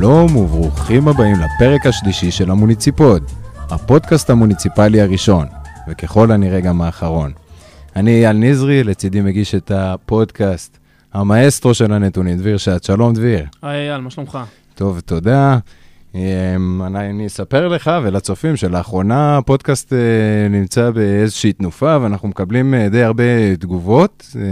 שלום וברוכים הבאים לפרק השלישי של המוניציפוד, הפודקאסט המוניציפלי הראשון, וככל הנראה גם האחרון. אני אייל נזרי, לצידי מגיש את הפודקאסט, המאסטרו של הנתונים, דביר שעת. שלום דביר. היי אייל, מה שלומך? טוב, תודה. אמ, אני, אני אספר לך ולצופים שלאחרונה הפודקאסט אה, נמצא באיזושהי תנופה ואנחנו מקבלים אה, די הרבה תגובות אה,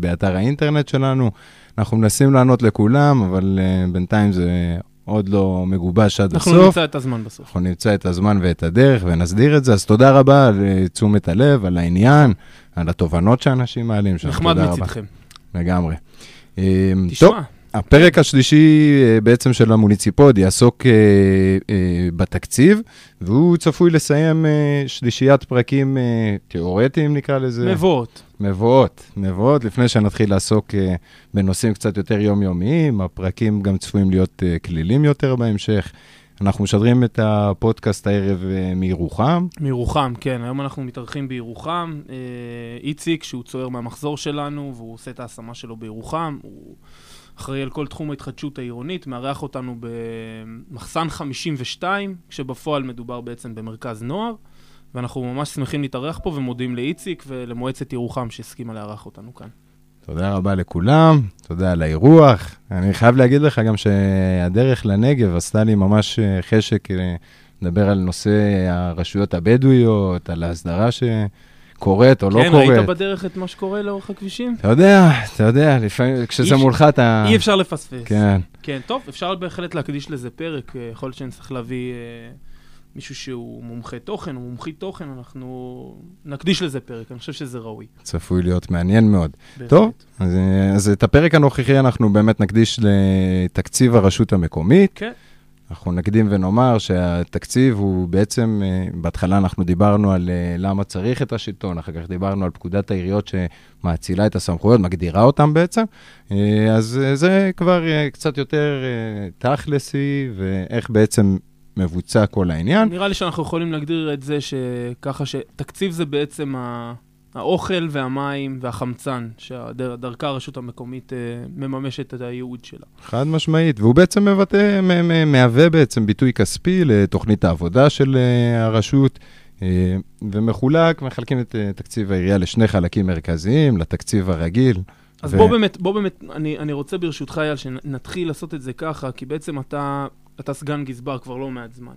באתר האינטרנט שלנו. אנחנו מנסים לענות לכולם, אבל בינתיים זה עוד לא מגובש עד אנחנו הסוף. אנחנו נמצא את הזמן בסוף. אנחנו נמצא את הזמן ואת הדרך ונסדיר את זה. אז תודה רבה על תשומת הלב, על העניין, על התובנות שאנשים מעלים. נחמד מצדכם. לגמרי. תשמע. טוב, הפרק השלישי אה, בעצם של המוניציפוד יעסוק אה, אה, בתקציב, והוא צפוי לסיים שלישיית פרקים תיאורטיים, נקרא לזה. מבואות. מבואות, מבואות, לפני שנתחיל לעסוק בנושאים קצת יותר יומיומיים, הפרקים גם צפויים להיות כלילים יותר בהמשך. אנחנו משדרים את הפודקאסט הערב מירוחם. מירוחם, כן. היום אנחנו מתארחים בירוחם. איציק, שהוא צוער מהמחזור שלנו, והוא עושה את ההשמה שלו בירוחם. הוא... אחראי על כל תחום ההתחדשות העירונית, מארח אותנו במחסן 52, כשבפועל מדובר בעצם במרכז נוער, ואנחנו ממש שמחים להתארח פה ומודים לאיציק ולמועצת ירוחם שהסכימה לארח אותנו כאן. תודה רבה לכולם, תודה על האירוח. אני חייב להגיד לך גם שהדרך לנגב עשתה לי ממש חשק אה, לדבר על נושא הרשויות הבדואיות, על ההסדרה ש... קורית או לא כן, קורית. כן, ראית בדרך את מה שקורה לאורך הכבישים? אתה יודע, אתה יודע, לפעמים, כשזה מולך אתה... אי אפשר לפספס. כן. כן, טוב, אפשר בהחלט להקדיש לזה פרק, אה, יכול להיות שנצטרך להביא אה, מישהו שהוא מומחה תוכן או מומחית תוכן, אנחנו נקדיש לזה פרק, אני חושב שזה ראוי. צפוי להיות מעניין מאוד. בהחלט. טוב, אז, אה, אז את הפרק הנוכחי אנחנו באמת נקדיש לתקציב הרשות המקומית. כן. אנחנו נקדים ונאמר שהתקציב הוא בעצם, אה, בהתחלה אנחנו דיברנו על אה, למה צריך את השלטון, אחר כך דיברנו על פקודת העיריות שמאצילה את הסמכויות, מגדירה אותן בעצם, אה, אז זה כבר קצת יותר תכלסי, ואיך בעצם מבוצע כל העניין. נראה לי שאנחנו יכולים להגדיר את זה שככה שתקציב זה בעצם ה... האוכל והמים והחמצן, שדרכה הרשות המקומית אה, מממשת את הייעוד שלה. חד משמעית, והוא בעצם מבטא, מהווה בעצם ביטוי כספי לתוכנית העבודה של אה, הרשות. אה, ומחולק, מחלקים את תקציב העירייה לשני חלקים מרכזיים, לתקציב הרגיל. אז ו... בוא באמת, בוא באמת, אני, אני רוצה ברשותך, אייל, שנתחיל לעשות את זה ככה, כי בעצם אתה, אתה סגן גזבר כבר לא מעט זמן.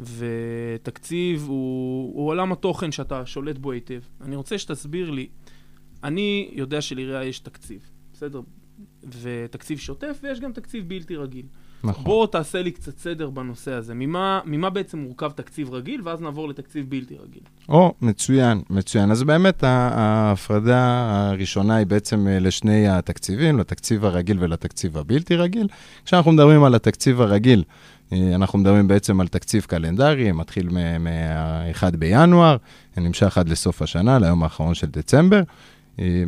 ותקציב הוא, הוא עולם התוכן שאתה שולט בו היטב. אני רוצה שתסביר לי, אני יודע שלעירייה יש תקציב, בסדר? ותקציב שוטף ויש גם תקציב בלתי רגיל. נכון. בוא תעשה לי קצת סדר בנושא הזה. ממה, ממה בעצם מורכב תקציב רגיל, ואז נעבור לתקציב בלתי רגיל. או, מצוין, מצוין. אז באמת ההפרדה הראשונה היא בעצם אה, לשני התקציבים, לתקציב הרגיל ולתקציב הבלתי רגיל. כשאנחנו מדברים על התקציב הרגיל, אנחנו מדברים בעצם על תקציב קלנדרי, מתחיל מ-1 בינואר, נמשך עד לסוף השנה, ליום האחרון של דצמבר. אה,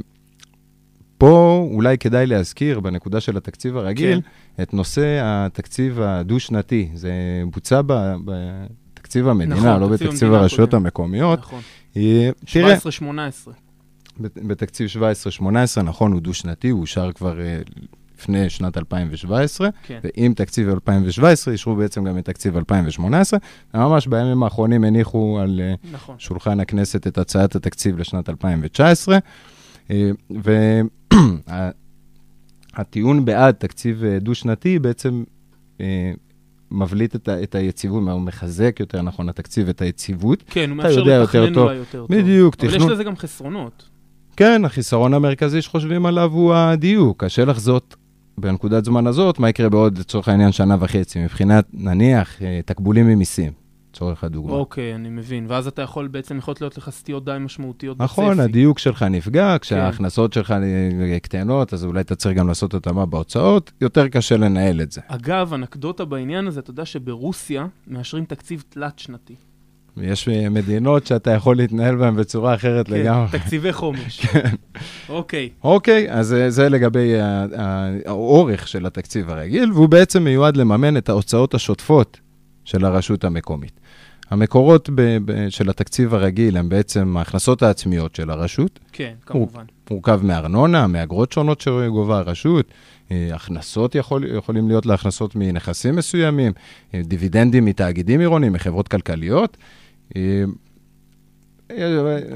פה אולי כדאי להזכיר, בנקודה של התקציב הרגיל, כן. את נושא התקציב הדו-שנתי. זה בוצע בתקציב המדינה, נכון, לא בתקציב הרשויות קודם. המקומיות. נכון. 17-18. אה, בתקציב 17-18, נכון, הוא דו-שנתי, הוא אושר כבר לפני שנת 2017, כן. ועם תקציב 2017 אישרו בעצם גם את תקציב 2018. ממש בימים האחרונים הניחו על אה, נכון. שולחן הכנסת את הצעת התקציב לשנת 2019, אה, והטיעון בעד תקציב אה, דו-שנתי בעצם מבליט את, ה, את היציבות, הוא מחזק יותר נכון התקציב, את היציבות. כן, הוא מאפשר לתכנן אולי יותר טוב. בדיוק, אבל תכנון... יש לזה גם חסרונות. כן, החיסרון המרכזי שחושבים עליו הוא הדיוק. השאלה זאת בנקודת זמן הזאת, מה יקרה בעוד, לצורך העניין, שנה וחצי, מבחינת, נניח, אה, תקבולים ממיסים, לצורך הדוגמה. אוקיי, אני מבין. ואז אתה יכול, בעצם יכולות להיות לך סטיות די משמעותיות נכון, בצפי. נכון, הדיוק שלך נפגע, כשההכנסות כן. שלך אה, קטנות, אז אולי אתה צריך גם לעשות התאמה בהוצאות, יותר קשה לנהל את זה. אגב, אנקדוטה בעניין הזה, אתה יודע שברוסיה מאשרים תקציב תלת-שנתי. יש מדינות שאתה יכול להתנהל בהן בצורה אחרת כן, לגמרי. תקציבי חומש. כן. אוקיי. אוקיי, אז זה לגבי האורך של התקציב הרגיל, והוא בעצם מיועד לממן את ההוצאות השוטפות של הרשות המקומית. המקורות ב- ב- של התקציב הרגיל הם בעצם ההכנסות העצמיות של הרשות, כן, כמובן. מורכב מארנונה, מאגרות שונות שגובה הרשות, אה, הכנסות יכול, יכולים להיות להכנסות מנכסים מסוימים, אה, דיבידנדים מתאגידים עירוניים, מחברות כלכליות. אה,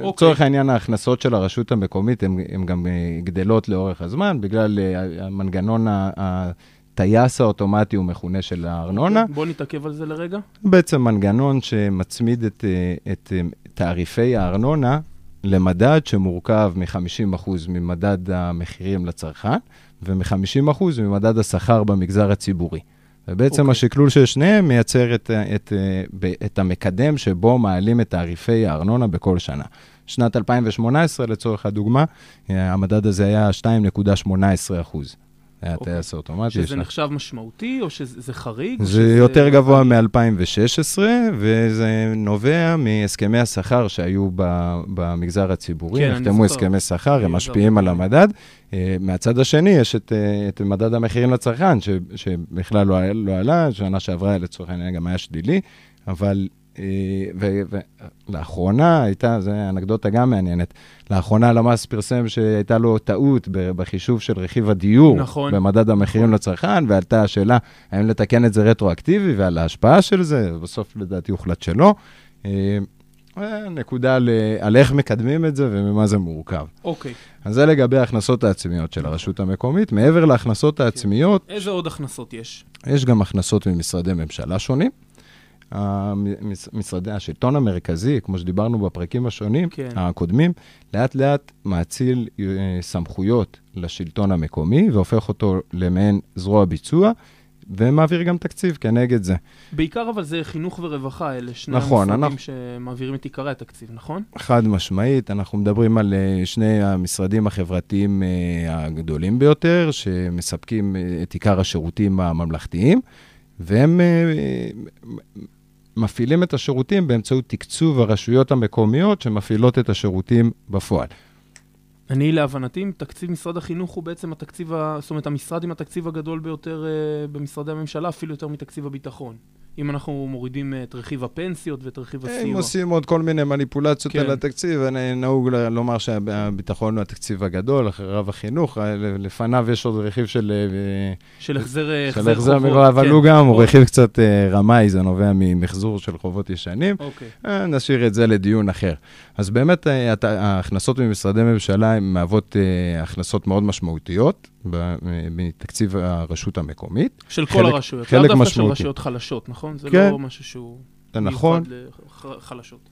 לצורך העניין, ההכנסות של הרשות המקומית הן גם אה, גדלות לאורך הזמן, בגלל אה, המנגנון הטייס האוטומטי, הוא מכונה, של הארנונה. בוא נתעכב על זה לרגע. בעצם מנגנון שמצמיד את, את תעריפי הארנונה למדד שמורכב מ-50% ממדד המחירים לצרכן ומ-50% ממדד השכר במגזר הציבורי. ובעצם אוקיי. okay. השקלול של שניהם מייצר את, את, את המקדם שבו מעלים את תעריפי הארנונה בכל שנה. שנת 2018, לצורך הדוגמה, אה, המדד הזה היה 2.18 אחוז. היה אוקיי. טייס אוטומטי. שזה שנה. נחשב משמעותי, או שזה זה חריג? זה שזה- יותר גבוה מ-2016, וזה נובע מהסכמי השכר שהיו ב- במגזר הציבורי. כן, נחתמו זוכר. הסכמי שכר, הם משפיעים על. המדד. אה, מהצד השני, יש את, אה, את מדד המחירים לצרכן, ש, שבכלל לא, לא עלה, שנה שעברה לצורך העניין גם היה שלילי, אבל... אה, ולאחרונה הייתה, זו אנקדוטה גם מעניינת, לאחרונה הלמ"ס פרסם שהייתה לו טעות בחישוב של רכיב הדיור, נכון. במדד המחירים נכון. לצרכן, ועלתה השאלה האם לתקן את זה רטרואקטיבי ועל ההשפעה של זה, ובסוף לדעתי הוחלט שלא. אה, אה, נקודה ל- על איך מקדמים את זה וממה זה מורכב. אוקיי. אז זה לגבי ההכנסות העצמיות של הרשות המקומית. מעבר להכנסות העצמיות, איזה עוד הכנסות יש? יש גם הכנסות ממשרדי ממשלה שונים. משרדי השלטון המרכזי, כמו שדיברנו בפרקים השונים, כן. הקודמים, לאט לאט מאציל אה, סמכויות לשלטון המקומי והופך אותו למעין זרוע ביצוע, ומעביר גם תקציב כנגד זה. בעיקר אבל זה חינוך ורווחה, אלה שני נכון, המשרדים אנחנו- שמעבירים את עיקרי התקציב, נכון? חד משמעית, אנחנו מדברים על אה, שני המשרדים החברתיים אה, הגדולים ביותר, שמספקים את עיקר השירותים הממלכתיים, והם מפעילים את השירותים באמצעות תקצוב הרשויות המקומיות שמפעילות את השירותים בפועל. אני, להבנתי, תקציב משרד החינוך הוא בעצם התקציב, ה... זאת אומרת, המשרד עם התקציב הגדול ביותר אה, במשרדי הממשלה, אפילו יותר מתקציב הביטחון. אם אנחנו מורידים אה, את רכיב הפנסיות ואת רכיב הם הסיוע. עושים עוד כל מיני מניפולציות כן. על התקציב, אני- נהוג לומר שהביטחון הוא התקציב הגדול, אחריו החינוך, אה, לפניו יש עוד רכיב של... אה, של החזר אה, של החזר חובות. מלוא, אבל כן, הוא גם, הוא. רכיב קצת רמאי, זה נובע ממחזור של חובות ישנים. אוקיי. נשאיר את זה לדיון אחר. אז באמת, ההכנסות ממשרדי ממשלה הן מהוות הכנסות מאוד משמעותיות מתקציב הרשות המקומית. של כל חלק- הרשויות. לאו דווקא של. רשויות חלשות, נכון? זה כן. לא משהו שהוא נכון. מיוחד לחלשות.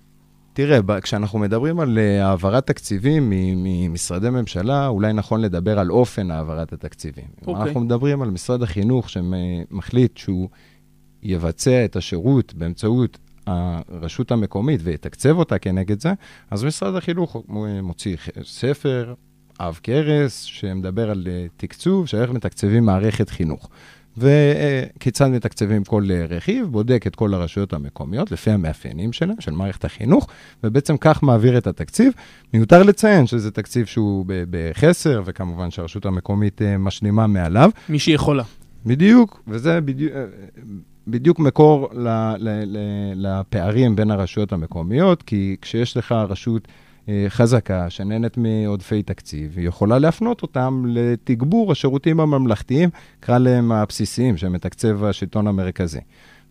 תראה, כשאנחנו מדברים על אה, העברת תקציבים ממשרדי ממשלה, אולי נכון לדבר על אופן העברת התקציבים. אוקיי. אנחנו מדברים על משרד החינוך שמחליט שהוא יבצע את השירות באמצעות הרשות המקומית ויתקצב אותה כנגד זה, אז משרד החינוך מוציא ספר, עב כרס, שמדבר על אה, תקצוב, של איך מתקצבים מערכת חינוך. וכיצד מתקצבים כל אה, רכיב, בודק את כל הרשויות המקומיות לפי המאפיינים שלהם, של מערכת החינוך, ובעצם כך מעביר את התקציב. מיותר לציין שזה תקציב שהוא בחסר, וכמובן שהרשות המקומית אה, משלימה מעליו. מי שיכולה. בדיוק, וזה בדיוק, בדיוק מקור ל, ל, ל, לפערים בין הרשויות המקומיות, כי כשיש לך רשות חזקה שנהנית מעודפי תקציב, היא יכולה להפנות אותם לתגבור השירותים הממלכתיים, קרא להם הבסיסיים, שמתקצב השלטון המרכזי.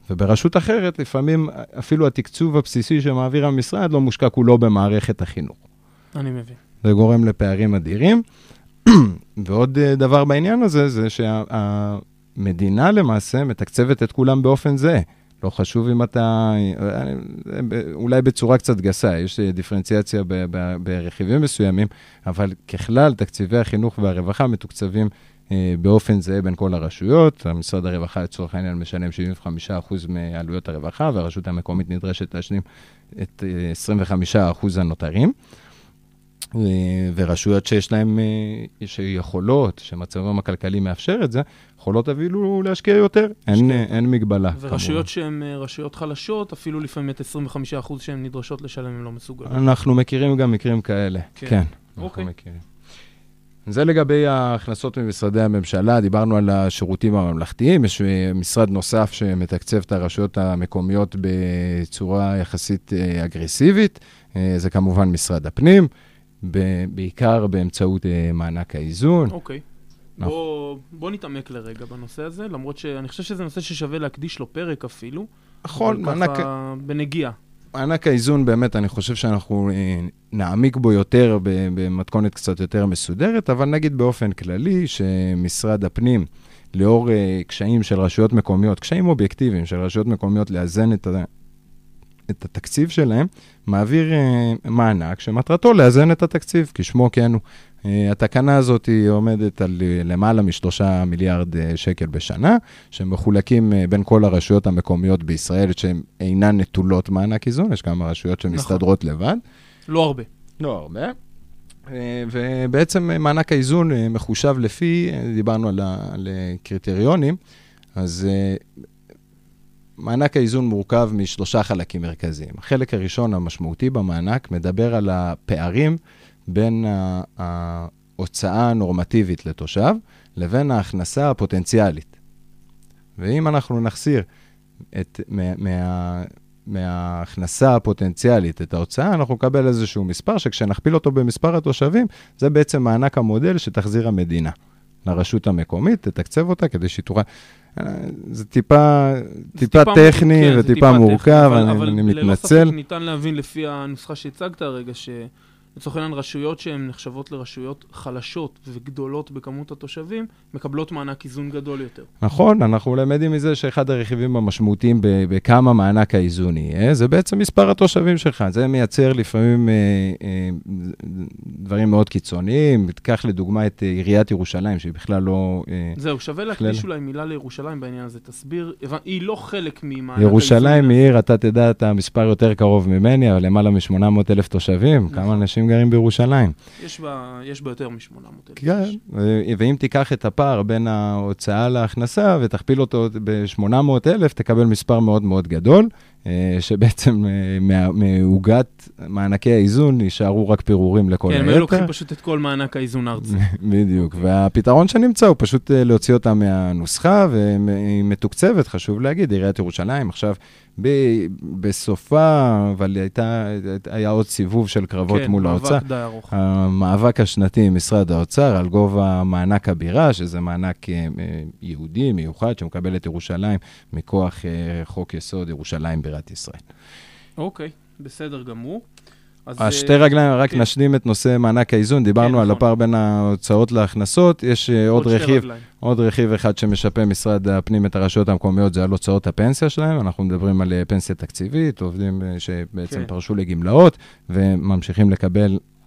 וברשות אחרת, לפעמים אפילו התקצוב הבסיסי שמעביר המשרד לא מושקע כולו במערכת החינוך. אני מבין. זה גורם לפערים אדירים. ועוד אה, דבר בעניין הזה, זה שהמדינה למעשה מתקצבת את כולם באופן זהה. לא חשוב אם אתה, אה, אולי בצורה קצת גסה, יש אה, דיפרנציאציה ב- ב- ברכיבים מסוימים, אבל ככלל, תקציבי החינוך והרווחה מתוקצבים אה, באופן זהה בין כל הרשויות. המשרד הרווחה, לצורך העניין, משלם 75% מעלויות הרווחה, והרשות המקומית נדרשת להשלים את אה, 25% הנותרים. אה, ורשויות שיש להן, אה, שיכולות, שמצבם הכלכלי מאפשר את זה, יכולות אפילו להשקיע יותר. אין, אין מגבלה. ורשויות שהן אה, רשויות חלשות, אפילו לפעמים את 25% שהן נדרשות לשלם, הן לא מסוגלות. אנחנו מכירים גם מקרים כאלה. כן. כן, אנחנו אוקיי. מכירים. זה לגבי ההכנסות ממשרדי הממשלה, דיברנו על השירותים הממלכתיים, יש משרד נוסף שמתקצב את הרשויות המקומיות בצורה יחסית אגרסיבית, זה כמובן משרד הפנים, בעיקר באמצעות מענק האיזון. אוקיי. נכון. בוא, בוא נתעמק לרגע בנושא הזה, למרות שאני חושב שזה נושא ששווה להקדיש לו פרק אפילו. נכון, מענק... ככה בנגיעה. מענק האיזון, באמת, אני חושב שאנחנו אה, נעמיק בו יותר במתכונת קצת יותר מסודרת, אבל נגיד באופן כללי שמשרד הפנים, לאור אה, קשיים של רשויות מקומיות, קשיים אובייקטיביים של רשויות מקומיות לאזן את, את התקציב שלהם, מעביר אה, מענק שמטרתו לאזן את התקציב, כשמו כן הוא. אה, התקנה הזאת היא עומדת על אה, למעלה משלושה מיליארד אה, שקל בשנה, שמחולקים בין כל הרשויות המקומיות בישראל, שהן אינן נטולות מענק איזון, יש כמה רשויות שמסתדרות נכון. לבד. לא הרבה. לא הרבה. ובעצם מענק האיזון מחושב לפי, דיברנו על, על קריטריונים, אז מענק האיזון מורכב משלושה חלקים מרכזיים. החלק הראשון המשמעותי במענק מדבר על הפערים בין ההוצאה הנורמטיבית לתושב לבין ההכנסה הפוטנציאלית. ואם אנחנו נחסיר את, מה, מה, מההכנסה הפוטנציאלית את ההוצאה, אנחנו נקבל איזשהו מספר שכשנכפיל אותו במספר התושבים, זה בעצם מענק המודל שתחזיר המדינה לרשות המקומית, תתקצב אותה כדי שהיא תוכל... זה טיפה, טיפה, טיפה טכני כן, וטיפה מורכב, אני, אבל אני מתנצל. אבל ללא ספק ניתן להבין לפי הנוסחה שהצגת הרגע, ש... לצורך העניין רשויות שהן נחשבות לרשויות חלשות וגדולות בכמות התושבים, מקבלות מענק איזון גדול יותר. נכון, אנחנו למדים מזה שאחד הרכיבים המשמעותיים בכמה מענק האיזון יהיה, זה בעצם מספר התושבים שלך. זה מייצר לפעמים אה, אה, דברים מאוד קיצוניים. תיקח לדוגמה את עיריית ירושלים, שהיא בכלל לא... אה, זהו, שווה להקדיש אולי מילה לירושלים בעניין הזה. תסביר, היא לא חלק ממענק האיזון. ירושלים היא עיר, אתה תדע את המספר יותר קרוב ממני, אבל למעלה מ-800 אלף תושבים. נכון. כמה אנשים גרים בירושלים. יש בה, יש בה יותר מ-800 אלף. כן, ואם תיקח את הפער בין ההוצאה להכנסה ותכפיל אותו ב-800 אלף, תקבל מספר מאוד מאוד גדול. אה, שבעצם אה, מעוגת מענקי האיזון יישארו רק פירורים לכל היתר. כן, הם לוקחים פשוט את כל מענק האיזון הארצי. בדיוק, והפתרון שנמצא הוא פשוט אה, להוציא אותם מהנוסחה, והיא מתוקצבת, חשוב להגיד, עיריית ירושלים עכשיו ב- בסופה, אבל הייתה, היה עוד סיבוב של קרבות כן, מול האוצר. כן, מאבק די ארוך. המאבק השנתי עם משרד האוצר על גובה מענק הבירה, שזה מענק יהודי מיוחד שמקבל את ירושלים מכוח חוק יסוד ירושלים בירת ישראל. אוקיי, בסדר גמור. אז אה, שתי רגליים, רק כן. נשלים את נושא מענק האיזון. דיברנו כן, על נכון. הפער בין ההוצאות להכנסות. יש אה, עוד, עוד רכיב, עוד רכיב אחד שמשפה משרד הפנים את הרשויות המקומיות, זה על הוצאות הפנסיה שלהם. אנחנו מדברים על אה, פנסיה תקציבית, עובדים שבעצם כן. פרשו לגמלאות וממשיכים לקבל אה, אה,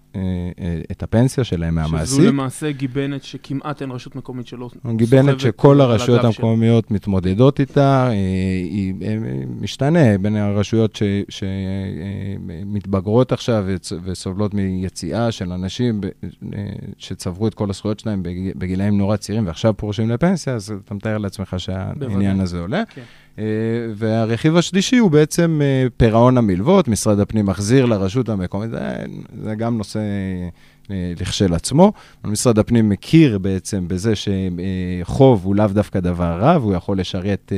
את הפנסיה שלהם מהמעסיק. שזו למעשה גיבנת שכמעט אין רשות מקומית שלא סוחבת גיבנת שכל הרשויות המקומיות של... מתמודדות איתה, היא, היא, היא משתנה בין הרשויות שמתבגרות עכשיו וסובלות מיציאה של אנשים שצברו את כל הזכויות שלהם בגילאים נורא צעירים ועכשיו פורשים לפנסיה, אז אתה מתאר לעצמך שהעניין הזה עולה. כן. אה, והרכיב השלישי הוא בעצם אה, פירעון המלוות, משרד הפנים מחזיר לרשות המקומית, זה, זה גם נושא אה, לכשלעצמו. משרד הפנים מכיר בעצם בזה שחוב הוא לאו דווקא דבר רע, והוא יכול לשרת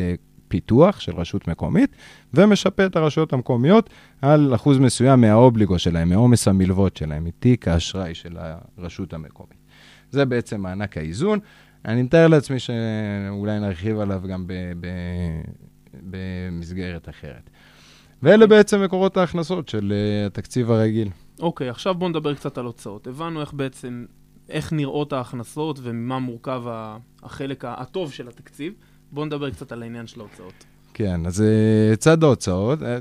פיתוח של רשות מקומית, ומשפה את הרשויות המקומיות על אחוז מסוים מהאובליגו שלהם, מעומס המלוות שלהם, מתיק האשראי של הרשות המקומית. זה בעצם מענק האיזון. אני מתאר לעצמי שאולי נרחיב עליו גם ב, ב, במסגרת אחרת. ואלה בעצם מקורות ההכנסות של uh, התקציב הרגיל. אוקיי, okay, עכשיו בואו נדבר קצת על הוצאות. הבנו איך בעצם, איך נראות ההכנסות וממה מורכב החלק הטוב של התקציב. בואו נדבר קצת על העניין של ההוצאות. כן, אז אה, צד ההוצאות, אה,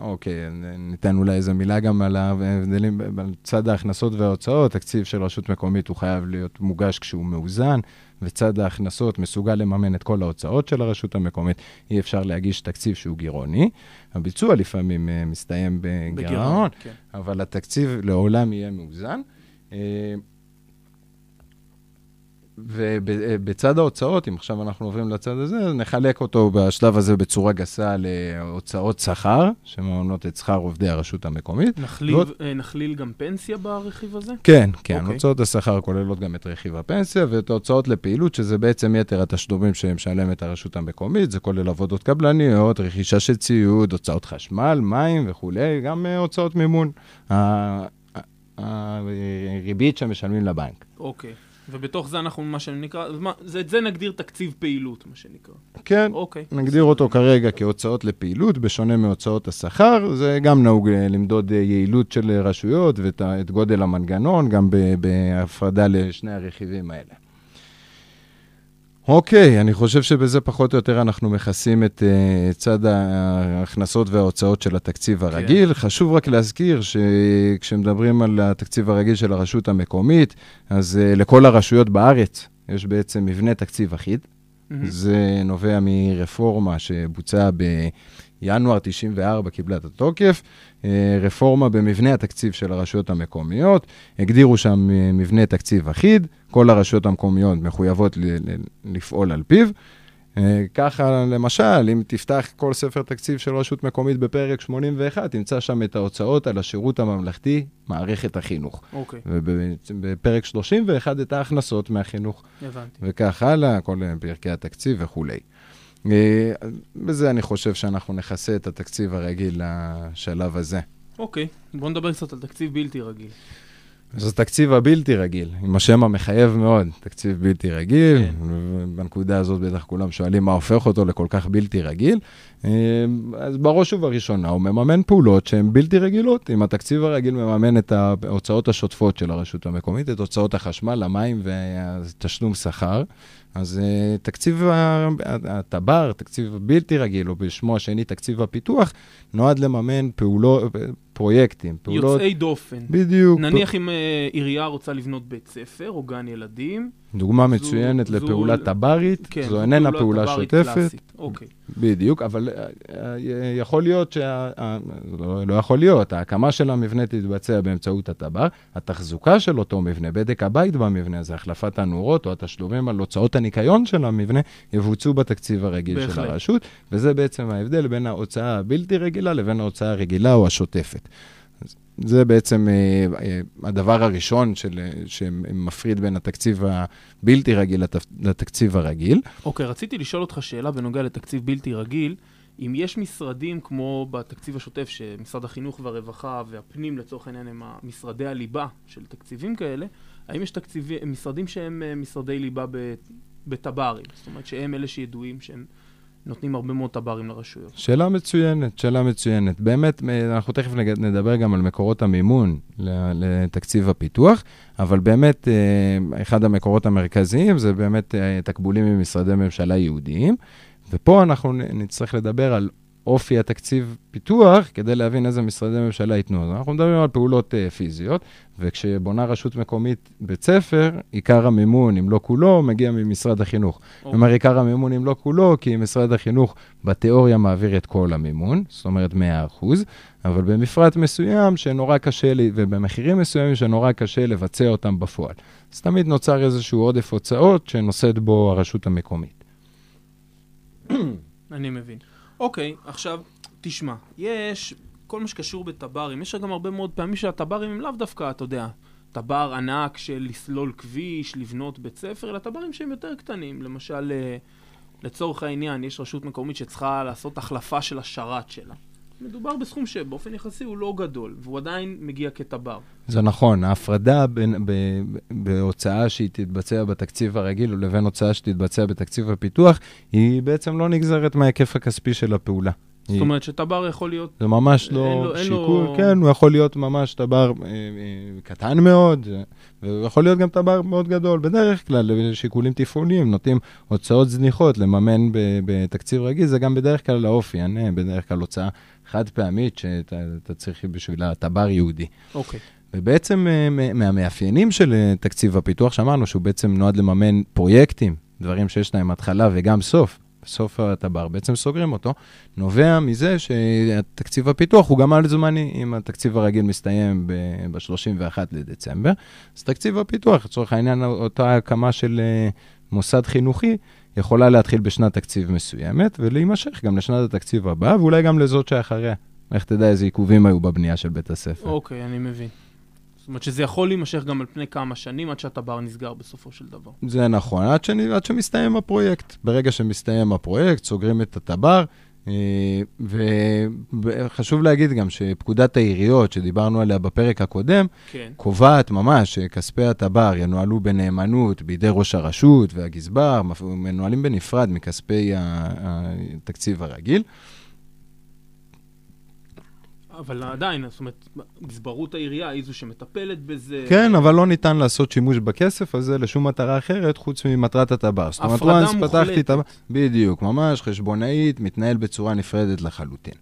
אוקיי, ניתן אולי איזו מילה גם על ההבדלים, על צד ההכנסות וההוצאות, תקציב של רשות מקומית הוא חייב להיות מוגש כשהוא מאוזן. וצד ההכנסות מסוגל לממן את כל ההוצאות של הרשות המקומית, אי אפשר להגיש תקציב שהוא גירעוני. הביצוע לפעמים uh, מסתיים בגירעון, כן. אבל התקציב לעולם יהיה מאוזן. ובצד ההוצאות, אם עכשיו אנחנו עוברים לצד הזה, נחלק אותו בשלב הזה בצורה גסה להוצאות שכר, שמעונות את שכר עובדי הרשות המקומית. נכליל, ועוד- אה, נכליל גם פנסיה ברכיב הזה? כן, כן, אוקיי. הוצאות השכר כוללות גם את רכיב הפנסיה ואת ההוצאות לפעילות, שזה בעצם יתר התשלומים שמשלמת הרשות המקומית, זה כולל עבודות קבלניות, רכישה של ציוד, הוצאות חשמל, מים וכולי, גם אה, הוצאות מימון. הריבית שמשלמים לבנק. אוקיי. ובתוך זה אנחנו, מה שנקרא, אז מה, זה, את זה נגדיר תקציב פעילות, מה שנקרא. כן, אוקיי. נגדיר אותו כרגע כהוצאות לפעילות, בשונה מהוצאות השכר. זה גם נהוג אה, למדוד אה, יעילות של אה, רשויות ואת גודל המנגנון, גם בהפרדה לשני הרכיבים האלה. אוקיי, אני חושב שבזה פחות או יותר אנחנו מכסים את אה, צד ההכנסות וההוצאות של התקציב הרגיל. כן. חשוב רק להזכיר שכשמדברים על התקציב הרגיל של הרשות המקומית, אז אה, לכל הרשויות בארץ יש בעצם מבנה תקציב אחיד. מהמם. זה נובע מרפורמה שבוצעה בינואר 94, קיבלה את התוקף. אה, רפורמה במבנה התקציב של הרשויות המקומיות. הגדירו שם אה, מבנה תקציב אחיד, כל הרשויות המקומיות מחויבות לפעול על פיו. אה, ככה, למשל, אם תפתח כל ספר תקציב של רשות מקומית בפרק 81, תמצא שם את ההוצאות על השירות הממלכתי, מערכת החינוך. אוקיי, ובפרק 31 את ההכנסות מהחינוך. הבנתי. וכך הלאה, כל פרקי התקציב וכולי. אה, בזה אני חושב שאנחנו נכסה את התקציב הרגיל לשלב הזה. אוקיי, בואו נדבר קצת על תקציב בלתי רגיל. אז התקציב הבלתי רגיל, עם השם המחייב מאוד, תקציב בלתי רגיל, כן. ובנקודה הזאת בטח כולם שואלים מה הופך אותו לכל כך בלתי רגיל. אה, אז בראש ובראשונה הוא מממן פעולות שהן בלתי רגילות. אם התקציב הרגיל מממן את ההוצאות השוטפות של הרשות המקומית, את הוצאות החשמל, המים והתשלום שכר, אז uh, תקציב הטבר, תקציב בלתי רגיל, או בשמו השני תקציב הפיתוח, נועד לממן פעולות, פרויקטים, פעולות... יוצאי דופן. בדיוק. נניח אם אה, עירייה רוצה לבנות בית ספר או גן ילדים. דוגמה זו- מצוינת זו- לפעולה טברית, כן, זו איננה פעולה טב"רית שוטפת. אוקיי. בדיוק, אבל אה, אה, יכול להיות שה... אה, לא, לא יכול להיות, ההקמה של המבנה תתבצע באמצעות הטבר, התחזוקה של אותו מבנה, בדק הבית במבנה הזה, החלפת הנורות או התשלומים על הוצאות הניקיון של המבנה, יבוצעו בתקציב הרגיל של בהחלט. הרשות, וזה בעצם ההבדל בין ההוצאה הבלתי רגילה לבין ההוצאה הרגילה או השוטפת. זה בעצם אה, אה, הדבר הראשון של, אה, שמפריד בין התקציב הבלתי רגיל לתקציב הרגיל. אוקיי, רציתי לשאול אותך שאלה בנוגע לתקציב בלתי רגיל. אם יש משרדים כמו בתקציב השוטף, שמשרד החינוך והרווחה והפנים לצורך העניין הם משרדי הליבה של תקציבים כאלה, האם יש תקציבי, משרדים שהם משרדי ליבה בטב"רים? זאת אומרת שהם אלה שידועים שהם נותנים הרבה מאוד טב"רים לרשויות. שאלה מצוינת, שאלה מצוינת. באמת, אנחנו תכף נדבר גם על מקורות המימון לתקציב הפיתוח, אבל באמת, אה, אחד המקורות המרכזיים זה באמת אה, תקבולים ממשרדי ממשלה ייעודיים, ופה אנחנו נצטרך לדבר על אופי התקציב פיתוח, כדי להבין איזה משרדי ממשלה ייתנו. אז אנחנו מדברים על פעולות uh, פיזיות, וכשבונה רשות מקומית בית ספר, עיקר המימון, אם לא כולו, מגיע ממשרד החינוך. כלומר, עיקר המימון, אם לא כולו, כי משרד החינוך בתיאוריה מעביר את כל המימון, זאת אומרת 100%, אבל במפרט מסוים שנורא קשה, לי, ובמחירים מסוימים שנורא קשה לבצע אותם בפועל. אז תמיד נוצר איזשהו עודף הוצאות שנושאת בו הרשות המקומית. אני מבין. אוקיי, עכשיו, תשמע, יש כל מה שקשור בטב"רים, יש גם הרבה מאוד פעמים שהטב"רים הם לאו דווקא, אתה יודע, טב"ר ענק של לסלול כביש, לבנות בית ספר, אלא טב"רים שהם יותר קטנים. למשל, אה, לצורך העניין, יש רשות מקומית שצריכה לעשות החלפה של השרת שלה. מדובר בסכום שבאופן יחסי הוא לא גדול, והוא עדיין מגיע כטב"ר. זה נכון, ההפרדה בין, ב, בהוצאה שהיא תתבצע בתקציב הרגיל לבין הוצאה שתתבצע בתקציב הפיתוח, היא בעצם לא נגזרת מההיקף הכספי של הפעולה. זאת היא- אומרת שטב"ר יכול להיות... זה ממש לא אין שיקול, לו- כן, הוא יכול להיות ממש טבר אה, אה, קטן מאוד, אה, והוא יכול להיות גם טבר מאוד גדול. בדרך כלל, שיקולים תפעוליים, נוטים הוצאות זניחות לממן ב- בתקציב רגיל, זה גם בדרך כלל האופי, אה, בדרך כלל הוצאה חד פעמית שאתה אתה צריך בשבילה טבר יהודי. אוקיי. ובעצם אה, מהמאפיינים של אה, תקציב הפיתוח, שאמרנו שהוא בעצם נועד לממן פרויקטים, דברים שיש להם התחלה וגם סוף. בסוף הטבר, בעצם סוגרים אותו, נובע מזה שתקציב הפיתוח הוא גם על זמני. אם התקציב הרגיל מסתיים ב-31 לדצמבר, אז תקציב הפיתוח, לצורך העניין, אותה הקמה של אה, מוסד חינוכי, יכולה להתחיל בשנת תקציב מסוימת ולהימשך גם לשנת התקציב הבא, ואולי גם לזאת שאחריה. איך תדע איזה עיכובים היו בבנייה של בית הספר. אוקיי, אני מבין. זאת אומרת שזה יכול להימשך גם על פני כמה שנים עד שהטבר נסגר בסופו של דבר. זה נכון, עד, ש... עד שמסתיים הפרויקט. ברגע שמסתיים הפרויקט, סוגרים את הטבר, וחשוב להגיד גם שפקודת העיריות, שדיברנו עליה בפרק הקודם, כן. קובעת ממש שכספי הטבר ינוהלו בנאמנות בידי ראש הרשות והגזבר, מנוהלים בנפרד מכספי התקציב הרגיל. אבל עדיין, זאת אומרת, גזברות העירייה היא זו שמטפלת בזה. כן, אבל לא ניתן לעשות שימוש בכסף הזה לשום מטרה אחרת חוץ ממטרת הטבע. זאת אומרת, once. פתחתי את ה... בדיוק, ממש חשבונאית, מתנהל בצורה נפרדת לחלוטין.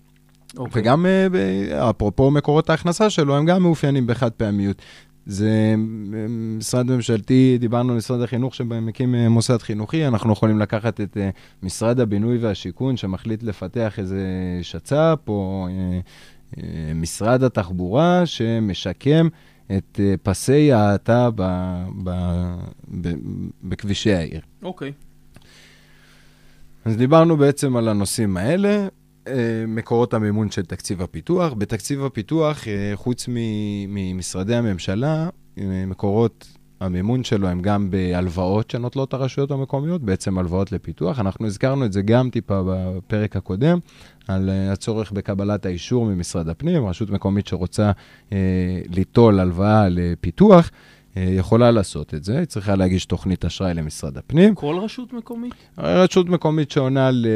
אוקיי. וגם, אה, אפרופו מקורות ההכנסה שלו, הם גם מאופיינים בחד פעמיות. זה אה, משרד ממשלתי, דיברנו על משרד החינוך שמקים אה, מוסד חינוכי, אנחנו יכולים לקחת את משרד הבינוי והשיכון שמחליט לפתח איזה שצ"פ, או משרד התחבורה שמשקם את אה, פסי ההאטה ב- ב- ב- בכבישי העיר. אוקיי. אז דיברנו בעצם על הנושאים האלה, אה, מקורות המימון של תקציב הפיתוח. בתקציב הפיתוח, אה, חוץ ממשרדי הממשלה, אה, מקורות המימון שלו הם גם בהלוואות שנוטלות הרשויות המקומיות, בעצם הלוואות לפיתוח. אנחנו הזכרנו את זה גם טיפה בפרק הקודם, על אה, הצורך בקבלת האישור ממשרד הפנים, רשות מקומית שרוצה אה, ליטול הלוואה לפיתוח. אה, יכולה לעשות את זה, היא צריכה להגיש תוכנית אשראי למשרד הפנים. כל רשות מקומית? רשות מקומית שעונה על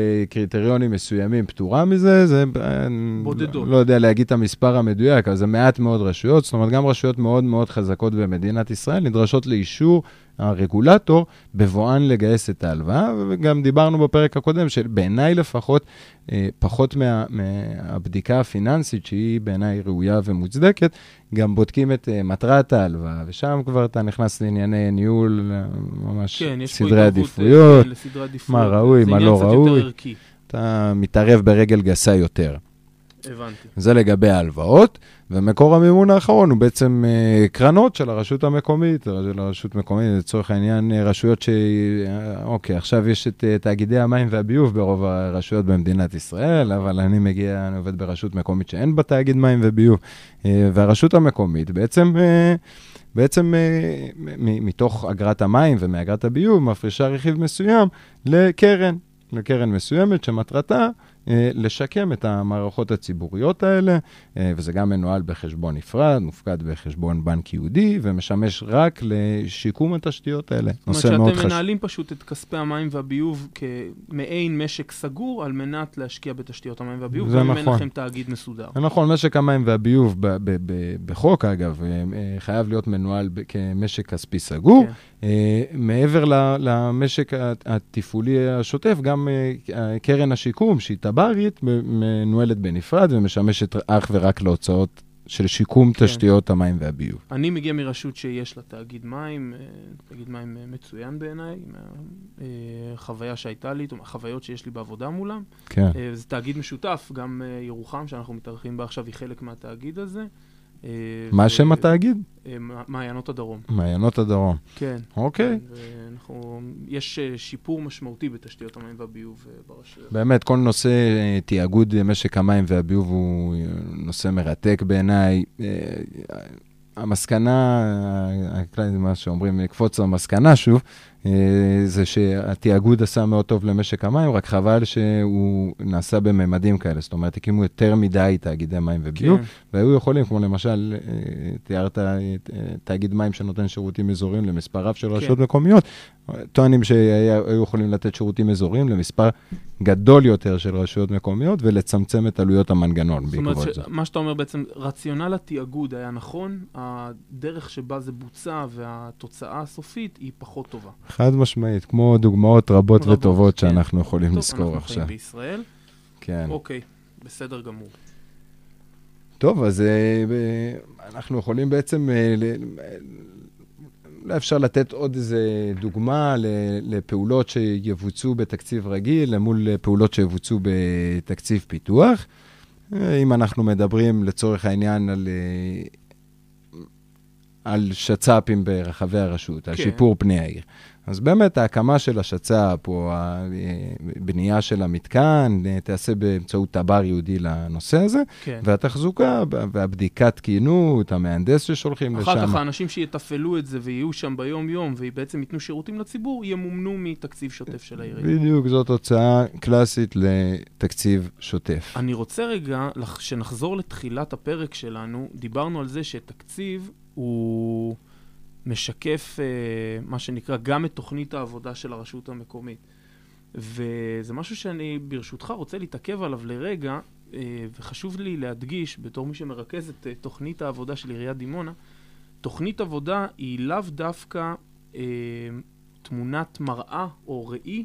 אה, מסוימים פטורה מזה, זה... אה, בודדות. לא יודע להגיד את המספר המדויק, אבל זה מעט מאוד רשויות, זאת אומרת, גם רשויות מאוד מאוד חזקות במדינת ישראל נדרשות לאישור הרגולטור בבואן לגייס את ההלוואה, וגם דיברנו בפרק הקודם, שבעיניי לפחות, אה, פחות מה, מהבדיקה הפיננסית, שהיא בעיניי ראויה ומוצדקת, גם בודקים את אה, מטרת ההלוואה, ושם כבר אתה נכנס לענייני ניהול, אה, ממש כן, סדרי עדיפויות. מה ראוי, מה לא ראוי. אתה מתערב ברגל גסה יותר. הבנתי. זה לגבי ההלוואות, ומקור המימון האחרון הוא בעצם אה, קרנות של הרשות המקומית, של הרשות המקומית, לצורך העניין אה, רשויות ש... אה, אוקיי, עכשיו יש את תאגידי המים והביוב ברוב הרשויות במדינת ישראל, אבל אני מגיע, אני עובד ברשות מקומית שאין בה תאגיד מים וביוב, והרשות המקומית בעצם... בעצם מתוך אגרת המים ומאגרת הביוב מפרישה רכיב מסוים לקרן, לקרן מסוימת שמטרתה לשקם את המערכות הציבוריות האלה, אה, וזה גם מנוהל בחשבון נפרד, מופקד בחשבון בנק יהודי, ומשמש רק לשיקום התשתיות האלה. זאת נושא אומרת מאוד שאתם חשוב. מנהלים פשוט את כספי המים והביוב כמעין משק סגור על מנת להשקיע בתשתיות המים והביוב, זה אם אין נכון. לכם תאגיד מסודר. זה נכון, משק המים והביוב בחוק, אגב, אה, אה, חייב להיות מנוהל כמשק כספי סגור. כן. אה, מעבר למשק התפעולי השוטף, גם אה, קרן השיקום, שהיא טב"רית, מנוהלת בנפרד ומשמשת אך ורק להוצאות של שיקום כן. תשתיות המים והביוב. אני מגיע מרשות שיש לה תאגיד מים, אה, תאגיד מים מצוין בעיניי, מהחוויה שהייתה לי, החוויות שיש לי בעבודה מולם. כן. זה תאגיד משותף, גם ירוחם, שאנחנו מתארחים בה עכשיו, היא חלק מהתאגיד הזה. מה שם התאגיד? אה, מעיינות הדרום. מעיינות הדרום. כן. אוקיי. ואנחנו, יש אה, שיפור משמעותי בתשתיות המים והביוב אה, ברשויות. באמת, כל נושא תיאגוד משק המים והביוב הוא נושא מרתק בעיניי. המסקנה, מה שאומרים, לקפוץ למסקנה שוב, זה שהתיאגוד עשה מאוד טוב למשק המים, רק חבל שהוא נעשה בממדים כאלה. זאת אומרת, הקימו יותר מדי תאגידי מים וביוב, כן. והיו יכולים, כמו למשל, אה, תיארת אה, תאגיד מים שנותן שירותים אזוריים למספר רב של כן. רשויות מקומיות, טוענים שהיו יכולים לתת שירותים אזוריים למספר גדול יותר של רשויות מקומיות ולצמצם את עלויות המנגנון זאת אומרת, בעקבות ש- זה. מה שאתה אומר בעצם, רציונל התיאגוד היה נכון, הדרך שבה זה בוצע והתוצאה הסופית היא פחות טובה. חד משמעית, כמו דוגמאות רבות רבות, וטובות כן. שאנחנו יכולים טוב, לזכור אנחנו עכשיו. חיים בישראל. כן. אוקיי, בסדר גמור. טוב, אז אה, אנחנו יכולים בעצם אה, אפשר לתת עוד איזה דוגמה לפעולות שיבוצעו בתקציב רגיל למול פעולות שיבוצעו בתקציב פיתוח. אם אנחנו מדברים לצורך העניין על, על שצ"פים ברחבי הרשות, כן. על שיפור פני העיר. אז באמת ההקמה של השצ"פ, או הבנייה של המתקן, תיעשה באמצעות תבר ייעודי לנושא הזה, כן. והתחזוקה והבדיקת תקינות, המהנדס ששולחים אחר לשם. אחר כך האנשים שיתפעלו את זה ויהיו שם ביום-יום, ובעצם ייתנו שירותים לציבור, ימומנו מתקציב שוטף של העירייה. בדיוק, זאת הוצאה קלאסית לתקציב שוטף. אני רוצה רגע, שנחזור לתחילת הפרק שלנו, דיברנו על זה שתקציב הוא... משקף, uh, מה שנקרא, גם את תוכנית העבודה של הרשות המקומית. וזה משהו שאני, ברשותך, רוצה להתעכב עליו לרגע, uh, וחשוב לי להדגיש, בתור מי שמרכז את uh, תוכנית העבודה של עיריית דימונה, תוכנית עבודה היא לאו דווקא uh, תמונת מראה או ראי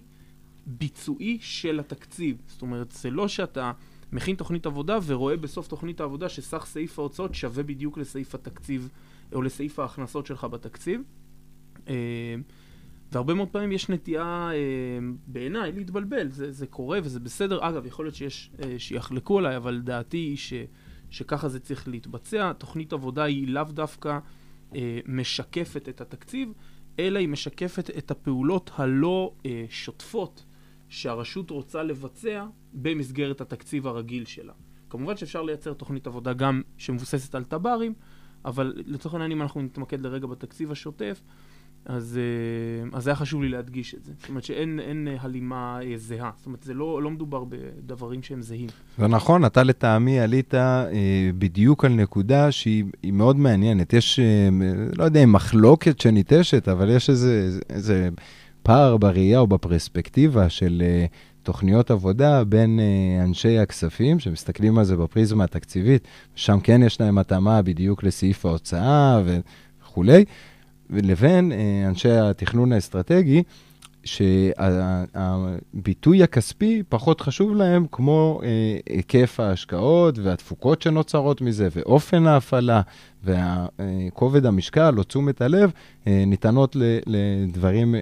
ביצועי של התקציב. זאת אומרת, זה לא שאתה מכין תוכנית עבודה ורואה בסוף תוכנית העבודה שסך סעיף ההוצאות שווה בדיוק לסעיף התקציב או לסעיף ההכנסות שלך בתקציב. אה, והרבה מאוד פעמים יש נטייה, אה, בעיניי, להתבלבל. זה, זה קורה וזה בסדר. אגב, יכול להיות שיש אה, שיחלקו עליי, אבל דעתי היא ש, שככה זה צריך להתבצע. תוכנית עבודה היא לאו דווקא משקפת את התקציב, אלא היא משקפת את הפעולות הלא שוטפות שהרשות רוצה לבצע במסגרת התקציב הרגיל שלה. כמובן שאפשר לייצר תוכנית עבודה גם שמבוססת על תב"רים, אבל לצורך העניין, אם אנחנו נתמקד לרגע בתקציב השוטף, אז, אה, אז היה חשוב לי להדגיש את זה. זאת אומרת שאין הלימה אה, זהה. זאת אומרת, זה לא, לא מדובר בדברים שהם זהים. זה נכון, אתה לטעמי עלית אה, בדיוק על נקודה שהיא מאוד מעניינת. יש, אה, לא יודע אם מחלוקת שניטשת, אבל יש איזה, איזה פער בראייה או בפרספקטיבה של אה, תוכניות עבודה בין uh, אנשי הכספים, שמסתכלים על זה בפריזמה התקציבית, שם כן יש להם התאמה בדיוק לסעיף ההוצאה וכולי, לבין uh, אנשי התכנון האסטרטגי, שהביטוי הכספי פחות חשוב להם, כמו uh, היקף ההשקעות והתפוקות שנוצרות מזה, ואופן ההפעלה, וכובד המשקל או תשומת הלב ניתנות לדברים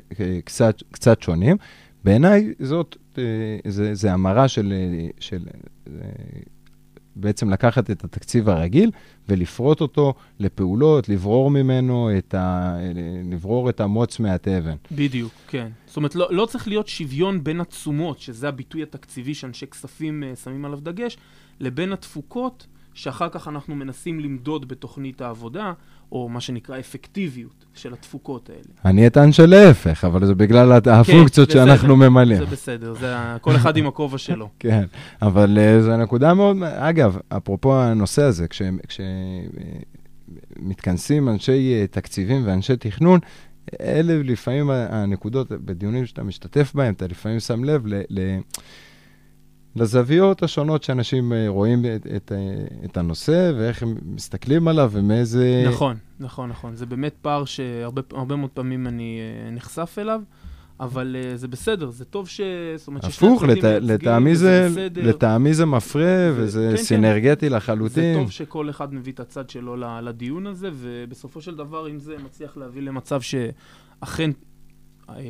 קצת, קצת שונים. בעיניי זאת אה, זה, זה המרה של, אה, של אה, בעצם לקחת את התקציב הרגיל ולפרוט אותו לפעולות, לברור ממנו את ה... לברור את המוץ מהתבן. בדיוק, כן. זאת אומרת, לא, לא צריך להיות שוויון בין התשומות, שזה הביטוי התקציבי שאנשי כספים שמים עליו דגש, לבין התפוקות שאחר כך אנחנו מנסים למדוד בתוכנית העבודה, או מה שנקרא אפקטיביות של התפוקות האלה. אני אטען שלהפך, אבל זה בגלל כן, הפונקציות כן, שאנחנו ממלאים. זה בסדר, זה כל אחד עם הכובע שלו. כן, אבל uh, זו נקודה מאוד... אגב, אפרופו הנושא הזה, כשמתכנסים כש, אנשי uh, תקציבים ואנשי תכנון, אלה לפעמים הנקודות, בדיונים שאתה משתתף בהם, אתה לפעמים שם לב ל... ל לזוויות השונות שאנשים אה, רואים את, את, אה, את הנושא ואיך הם מסתכלים עליו ומאיזה... נכון, נכון, נכון. זה באמת פער שהרבה מאוד פעמים אני אה, נחשף אליו. אבל uh, זה בסדר, זה טוב ש... זאת אומרת, הפוך. לטעמי זה, לטעמי זה מפרה וזה כן, כן. סינרגטי כן. לחלוטין. זה טוב שכל אחד מביא את הצד שלו לדיון הזה, ובסופו של דבר, אם זה מצליח להביא למצב שאכן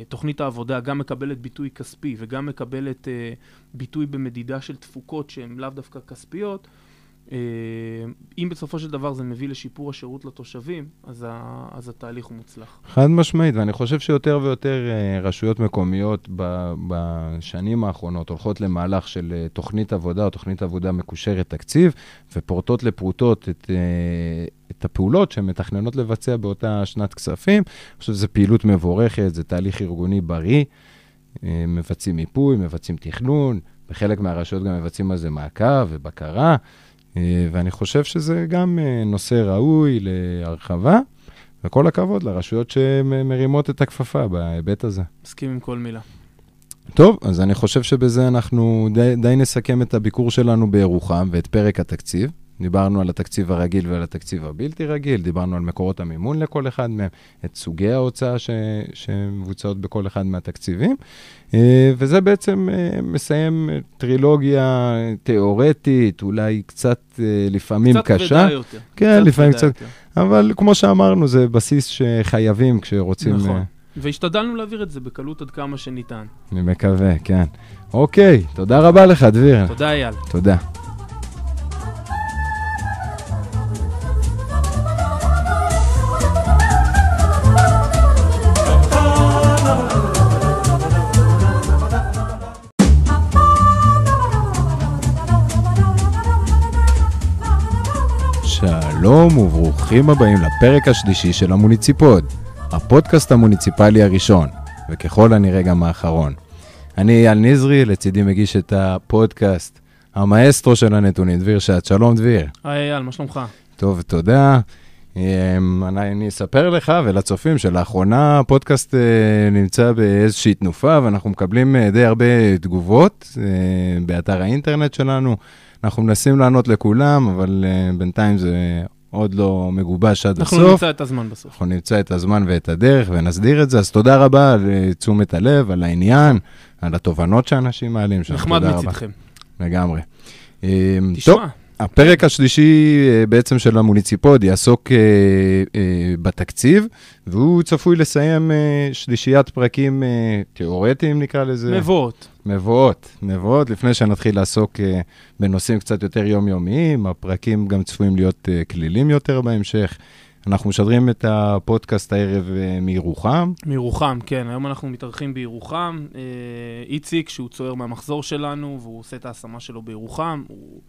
תוכנית העבודה גם מקבלת ביטוי כספי וגם מקבלת uh, ביטוי במדידה של תפוקות שהן לאו דווקא כספיות, אם בסופו של דבר זה מביא לשיפור השירות לתושבים, אז, ה, אז התהליך הוא מוצלח. חד משמעית, ואני חושב שיותר ויותר uh, רשויות מקומיות ב, בשנים האחרונות הולכות למהלך של uh, תוכנית עבודה או תוכנית עבודה מקושרת תקציב, ופורטות לפרוטות את, את הפעולות שהן מתכננות לבצע באותה שנת כספים. אני חושב שזו פעילות מבורכת, זה תהליך ארגוני בריא. אה, מבצעים מיפוי, מבצעים תכנון, בחלק מהרשויות גם מבצעים על זה מעקב ובקרה, אה, ואני חושב שזה גם אה, נושא ראוי להרחבה, וכל הכבוד לרשויות שמרימות את הכפפה בהיבט הזה. מסכים עם כל מילה. טוב, אז אני חושב שבזה אנחנו די, די נסכם את הביקור שלנו בירוחם ואת פרק התקציב. דיברנו על התקציב הרגיל ועל התקציב הבלתי רגיל, דיברנו על מקורות המימון לכל אחד מהם, את סוגי ההוצאה ש... שמבוצעות בכל אחד מהתקציבים, אה, וזה בעצם אה, מסיים טרילוגיה תיאורטית, אולי קצת אה, לפעמים קצת קשה. כבדה יותר. כן, לפעמים כבדה קצת, יותר. אבל כמו שאמרנו, זה בסיס שחייבים כשרוצים... נכון. והשתדלנו להעביר את זה בקלות עד כמה שניתן. אני מקווה, כן. אוקיי, תודה רבה לך, דביר. תודה, אייל. תודה. שלום וברוכים הבאים לפרק השלישי של המוניציפוד, הפודקאסט המוניציפלי הראשון, וככל הנראה גם האחרון. אני אייל נזרי, לצידי מגיש את הפודקאסט, המאסטרו של הנתונים, דביר שעת. שלום דביר. היי, אייל, מה שלומך? טוב, תודה. אמ, אני, אני אספר לך ולצופים שלאחרונה הפודקאסט אה, נמצא באיזושהי תנופה ואנחנו מקבלים אה, די הרבה תגובות אה, באתר האינטרנט שלנו. אנחנו מנסים לענות לכולם, אבל אה, בינתיים זה עוד לא מגובש עד אנחנו הסוף. נמצא את הזמן בסוף. אנחנו נמצא את הזמן ואת הדרך ונסדיר את זה, אז תודה רבה על אה, תשומת הלב, על העניין, על התובנות שאנשים מעלים. נחמד. מצדכם. לגמרי. אה, טוב, תשמע, הפרק השלישי אה, בעצם של המוניציפוד יעסוק אה, אה, בתקציב, והוא צפוי לסיים אה, שלישיית פרקים אה, תיאורטיים, נקרא לזה. מבואות. מבואות, מבואות, לפני שנתחיל לעסוק אה, בנושאים קצת יותר יומיומיים, הפרקים גם צפויים להיות אה, כלילים יותר בהמשך. אנחנו משדרים את הפודקאסט הערב אה, מירוחם. מירוחם, כן, היום אנחנו מתארחים בירוחם. אה, איציק, שהוא צוער מהמחזור שלנו, והוא עושה את ההשמה שלו בירוחם. הוא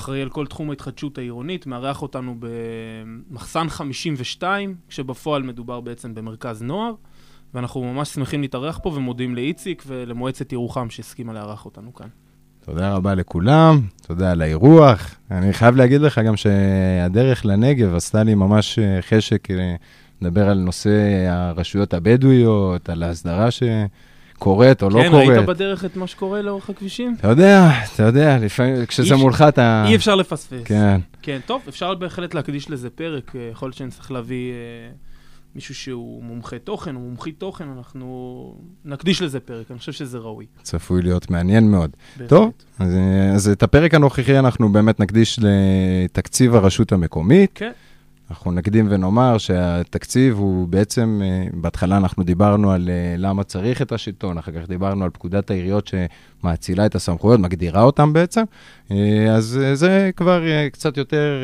אחראי על כל תחום ההתחדשות העירונית, מארח אותנו במחסן 52, כשבפועל מדובר בעצם במרכז נוער. ואנחנו ממש שמחים להתארח פה ומודים לאיציק ולמועצת ירוחם שהסכימה לארח אותנו כאן. תודה רבה לכולם, תודה על האירוח. אני חייב להגיד לך גם שהדרך לנגב עשתה לי ממש אה, חשק אה, לדבר על נושא הרשויות הבדואיות, על ההסדרה שקורית או לא כן, קורית. ראית בדרך את מה שקורה לאורך הכבישים? אתה יודע, אתה יודע, לפעמים כשזה אי מולך אתה... אי אפשר לפספס. כן, כן, טוב, אפשר בהחלט להקדיש לזה פרק. אה, יכול להיות שנצטרך להביא אה, מישהו שהוא מומחה תוכן או מומחית תוכן, אנחנו נקדיש לזה פרק, אני חושב שזה ראוי. צפוי להיות מעניין מאוד. בהחלט. טוב. אז, אה, אז את הפרק הנוכחי אנחנו באמת נקדיש לתקציב הרשות המקומית. כן. אנחנו נקדים ונאמר שהתקציב הוא בעצם, אה, בהתחלה אנחנו דיברנו על אה, למה צריך את השלטון, אחר כך דיברנו על פקודת העיריות שמאצילה את הסמכויות, מגדירה אותן בעצם, אה, אז זה כבר קצת יותר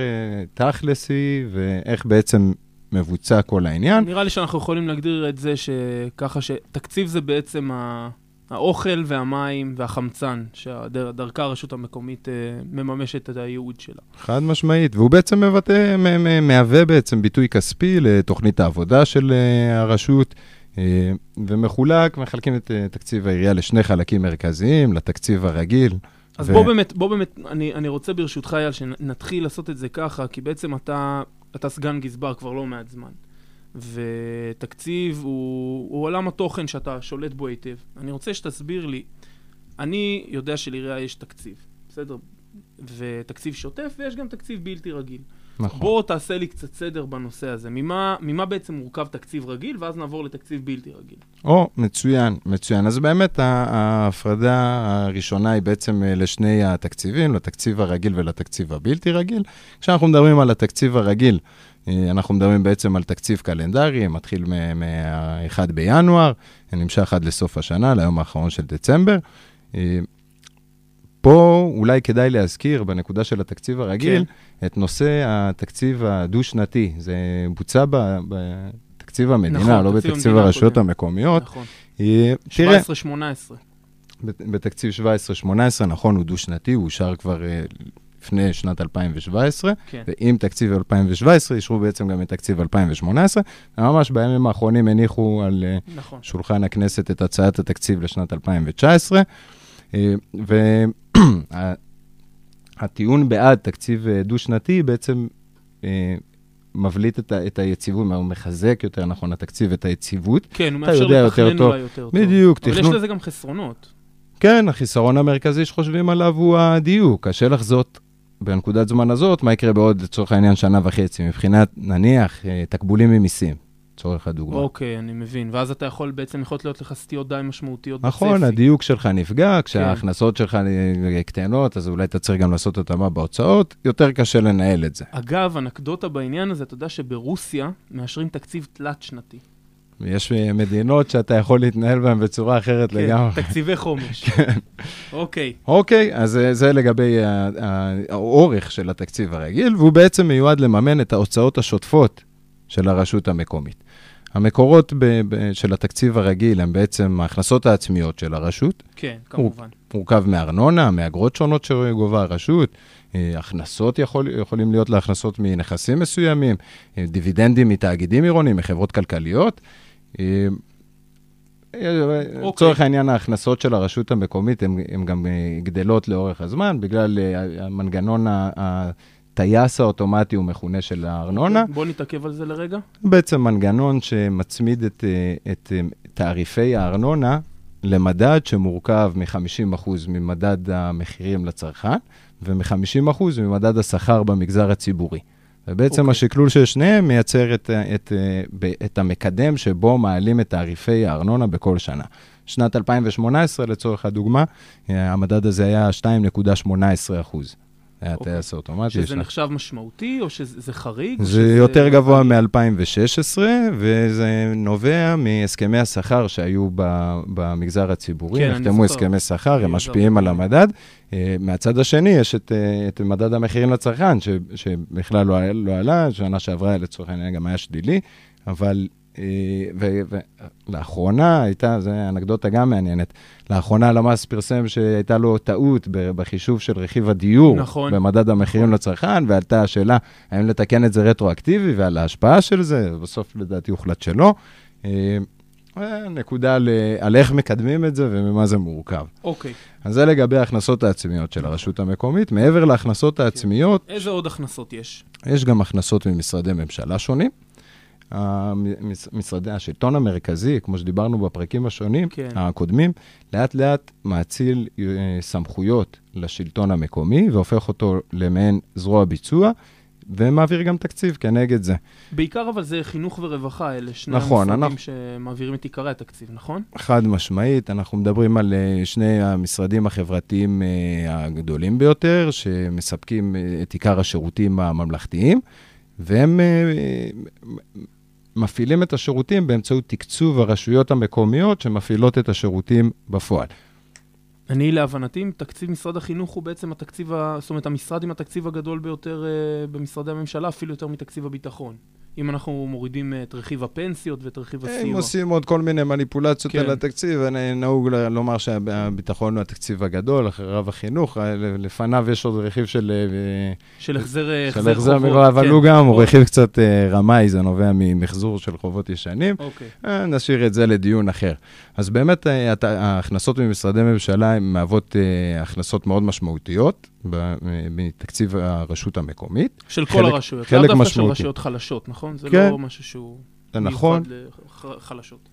תכלסי, ואיך בעצם מבוצע כל העניין. נראה לי שאנחנו יכולים להגדיר את זה שככה שתקציב זה בעצם ה... האוכל והמים והחמצן, שדרכה הרשות המקומית אה, מממשת את הייעוד שלה. חד משמעית, והוא בעצם מבטא, מהווה בעצם ביטוי כספי לתוכנית העבודה של אה, הרשות, אה, ומחולק, מחלקים את תקציב העירייה לשני חלקים מרכזיים, לתקציב הרגיל. אז ו- בוא באמת, בוא באמת, אני, אני רוצה ברשותך, אייל, שנתחיל לעשות את זה ככה, כי בעצם אתה, אתה סגן גזבר כבר לא מעט זמן. ותקציב הוא, הוא עולם התוכן שאתה שולט בו היטב. אני רוצה שתסביר לי, אני יודע שלעירייה יש תקציב, בסדר? ותקציב שוטף, ויש גם תקציב בלתי רגיל. נכון. בוא תעשה לי קצת סדר בנושא הזה. ממה, ממה בעצם מורכב תקציב רגיל, ואז נעבור לתקציב בלתי רגיל. או, מצוין, מצוין. אז באמת ההפרדה הראשונה היא בעצם אה, לשני התקציבים, לתקציב הרגיל ולתקציב הבלתי רגיל. כשאנחנו מדברים על התקציב הרגיל, אנחנו מדברים בעצם על תקציב קלנדרי, מתחיל מה-1 בינואר, נמשך עד לסוף השנה, ליום האחרון של דצמבר. אה, פה אולי כדאי להזכיר, בנקודה של התקציב הרגיל, כן. את נושא התקציב הדו-שנתי. זה בוצע ב- בתקציב המדינה, נכון, לא תקציב בתקציב המדינה הרשויות הקודם. המקומיות. נכון. אה, תראה, 17-18. בת- בתקציב 17-18, נכון, הוא דו-שנתי, הוא אושר כבר אה, לפני שנת 2017, כן. ועם תקציב 2017 אישרו בעצם גם את תקציב 2018. ממש בימים האחרונים הניחו על אה, נכון. שולחן הכנסת את הצעת התקציב לשנת 2019, והטיעון בעד תקציב אה, דו-שנתי בעצם אה, מבליט את, ה- את היציבות, הוא מחזק יותר נכון התקציב את היציבות. כן, הוא מאפשר לתכנן. אולי יותר טוב. בדיוק, אבל יש תכנון. לזה גם חסרונות. כן, החיסרון המרכזי שחושבים עליו הוא הדיוק. קשה לחזות בנקודת זמן הזאת, מה יקרה בעוד, לצורך העניין, שנה וחצי, מבחינת, נניח, אה, תקבולים ממיסים, לצורך הדוגמה. אוקיי, אני מבין. ואז אתה יכול, בעצם יכולות להיות לך סטיות די משמעותיות בצפי. נכון, הדיוק שלך נפגע, כשההכנסות שלך קטנות, אז אולי אתה צריך גם לעשות התאמה בהוצאות, יותר קשה לנהל את זה. אגב, אנקדוטה בעניין הזה, אתה יודע שברוסיה מאשרים תקציב תלת-שנתי. יש מדינות שאתה יכול להתנהל בהן בצורה אחרת כן, לגמרי. תקציבי חומש. כן. אוקיי. אוקיי, אז זה- זה לגבי האורך של התקציב הרגיל, והוא בעצם מיועד לממן את ההוצאות השוטפות של הרשות המקומית. המקורות ב- ב- של התקציב הרגיל הם בעצם ההכנסות העצמיות של הרשות, כן, כמובן. מורכב מארנונה, מאגרות שונות שגובה הרשות, אה, הכנסות יכול, יכולים להיות להכנסות מנכסים מסוימים, אה, דיבידנדים מתאגידים עירוניים, מחברות כלכליות. אה, אה, לצורך העניין, ההכנסות של הרשות המקומית הן גם אה, גדלות לאורך הזמן, בגלל אה, המנגנון, הטייס האוטומטי, הוא מכונה, של הארנונה. בוא נתעכב על זה לרגע. בעצם מנגנון שמצמיד את, את תעריפי הארנונה למדד שמורכב מ-50% ממדד המחירים לצרכן ו-50% ממדד השכר במגזר הציבורי. ובעצם אוקיי. okay. השקלול של שניהם מייצר את, ה- את, אה, את המקדם שבו מעלים את תעריפי הארנונה בכל שנה. שנת 2018, לצורך הדוגמה, אה, המדד הזה היה 2.18 אחוז. היה אוקיי. טייס אוטומטי. שזה שנה- נחשב משמעותי, או שזה חריג? זה שזה- יותר גבוה מ-2016, וזה נובע מהסכמי השכר שהיו ב- במגזר הציבורי. כן, נחתמו. הסכמי שכר, הם אני משפיעים. על המדד. אה, מהצד השני, יש את, אה, את מדד המחירים לצרכן, ש- שבכלל לא, לא עלה, שנה שעברה לצורך העניין גם היה שלילי, אבל... ולאחרונה הייתה, זו אנקדוטה גם מעניינת, לאחרונה הלמ"ס פרסם שהייתה לו טעות בחישוב של רכיב הדיור, נכון. במדד המחירים לצרכן, ועלתה השאלה האם לתקן את זה רטרואקטיבי ועל ההשפעה של זה, בסוף לדעתי הוחלט שלא. אה, נקודה על איך מקדמים את זה וממה זה מורכב. אוקיי. אז זה לגבי ההכנסות העצמיות של הרשות המקומית. מעבר להכנסות העצמיות, איזה עוד הכנסות יש? יש גם הכנסות ממשרדי ממשלה שונים. משרדי השלטון המרכזי, כמו שדיברנו בפרקים השונים, כן. הקודמים, לאט לאט מאציל אה, סמכויות לשלטון המקומי והופך אותו למעין זרוע ביצוע, ומעביר גם תקציב כנגד זה. בעיקר אבל זה חינוך ורווחה, אלה שני נכון, המשרדים אנחנו- שמעבירים את עיקרי התקציב, נכון? חד משמעית, אנחנו מדברים על אה, שני המשרדים החברתיים אה, הגדולים ביותר, שמספקים את עיקר השירותים הממלכתיים, והם מפעילים את השירותים באמצעות תקצוב הרשויות המקומיות שמפעילות את השירותים בפועל. אני, להבנתי, תקציב משרד החינוך הוא בעצם התקציב, ה... זאת אומרת, המשרד עם התקציב הגדול ביותר uh, במשרדי הממשלה, אפילו יותר מתקציב הביטחון. אם אנחנו מורידים uh, את רכיב הפנסיות ואת רכיב הם הסיוע. עושים עוד כל מיני מניפולציות כן. על התקציב, אני- נהוג לומר שהביטחון הוא התקציב הגדול, אחריו החינוך, אה, לפניו יש עוד רכיב של... אה, של החזר, אה, של החזר חובות. אבל כן. הוא גם, הוא אוקיי. רכיב קצת אה, רמאי, זה נובע ממחזור של חובות ישנים. אוקיי. אה, נשאיר את זה לדיון אחר. אז באמת, אה, ההכנסות ממשרדי ממשלה הן מהוות אה, הכנסות מאוד משמעותיות אה, מתקציב הרשות המקומית. של כל חלק- הרשויות. חלק לאו דווקא של. רשויות חלשות, נכון? זה כן. לא משהו שהוא נכון. מיוחד לחלשות.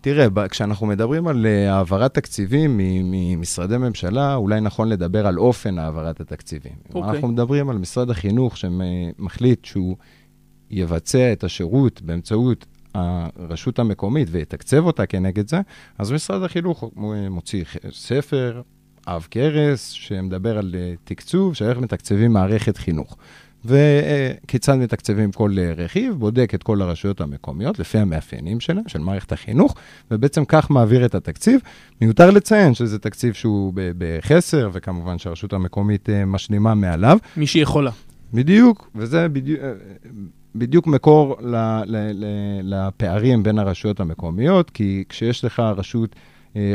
תראה, כשאנחנו מדברים על אה, העברת תקציבים ממשרדי ממשלה, אולי נכון לדבר על אופן העברת התקציבים. אוקיי. אנחנו מדברים על משרד החינוך שמחליט שהוא יבצע את השירות באמצעות הרשות המקומית ויתקצב אותה כנגד זה, אז משרד החינוך מוציא ספר, עב כרס, שמדבר על אה, תקצוב, של איך מתקצבים מערכת חינוך. וכיצד מתקצבים כל אה, רכיב, בודק את כל הרשויות המקומיות לפי המאפיינים שלהם, של מערכת החינוך, ובעצם כך מעביר את התקציב. מיותר לציין שזה תקציב שהוא בחסר, וכמובן שהרשות המקומית אה, משלימה מעליו. מי שיכולה. בדיוק, וזה בדיוק, בדיוק מקור ל, ל, ל, לפערים בין הרשויות המקומיות, כי כשיש לך רשות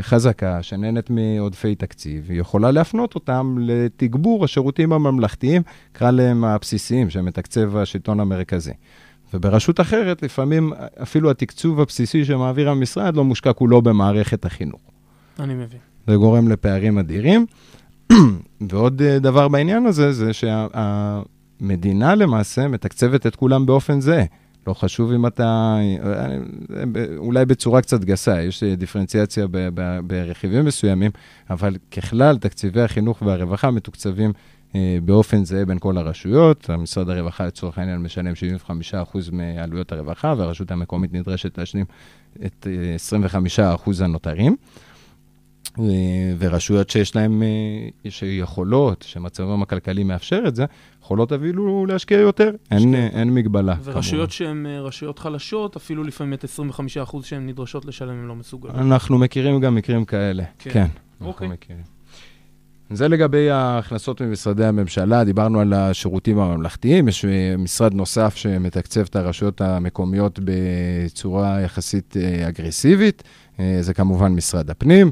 חזקה שנהנית מעודפי תקציב, היא יכולה להפנות אותם לתגבור השירותים הממלכתיים, קרא להם הבסיסיים, שמתקצב השלטון המרכזי. וברשות אחרת, לפעמים אפילו התקצוב הבסיסי שמעביר המשרד לא מושקע כולו במערכת החינוך. אני מבין. זה גורם לפערים אדירים. ועוד אה, דבר בעניין הזה, זה שהמדינה למעשה מתקצבת את כולם באופן זהה. לא חשוב אם אתה, אה, אולי בצורה קצת גסה, יש אה, דיפרנציאציה ב- ב- ברכיבים מסוימים, אבל ככלל, תקציבי החינוך והרווחה מתוקצבים אה, באופן זהה בין כל הרשויות. משרד הרווחה לצורך העניין משלם 75% מעלויות הרווחה, והרשות המקומית נדרשת להשלים את 25% הנותרים. ורשויות שיש להן, שיכולות, שמצבם הכלכלי מאפשר את זה, יכולות אפילו להשקיע יותר, אין, אין מגבלה. ורשויות שהן רשויות חלשות, אפילו לפעמים את 25% שהן נדרשות לשלם, הן לא מסוגלות. אנחנו מכירים גם מקרים כאלה, כן. כן אוקיי. מכירים. זה לגבי ההכנסות ממשרדי הממשלה, דיברנו על השירותים הממלכתיים, יש משרד נוסף שמתקצב את הרשויות המקומיות בצורה יחסית אגרסיבית, זה כמובן משרד הפנים.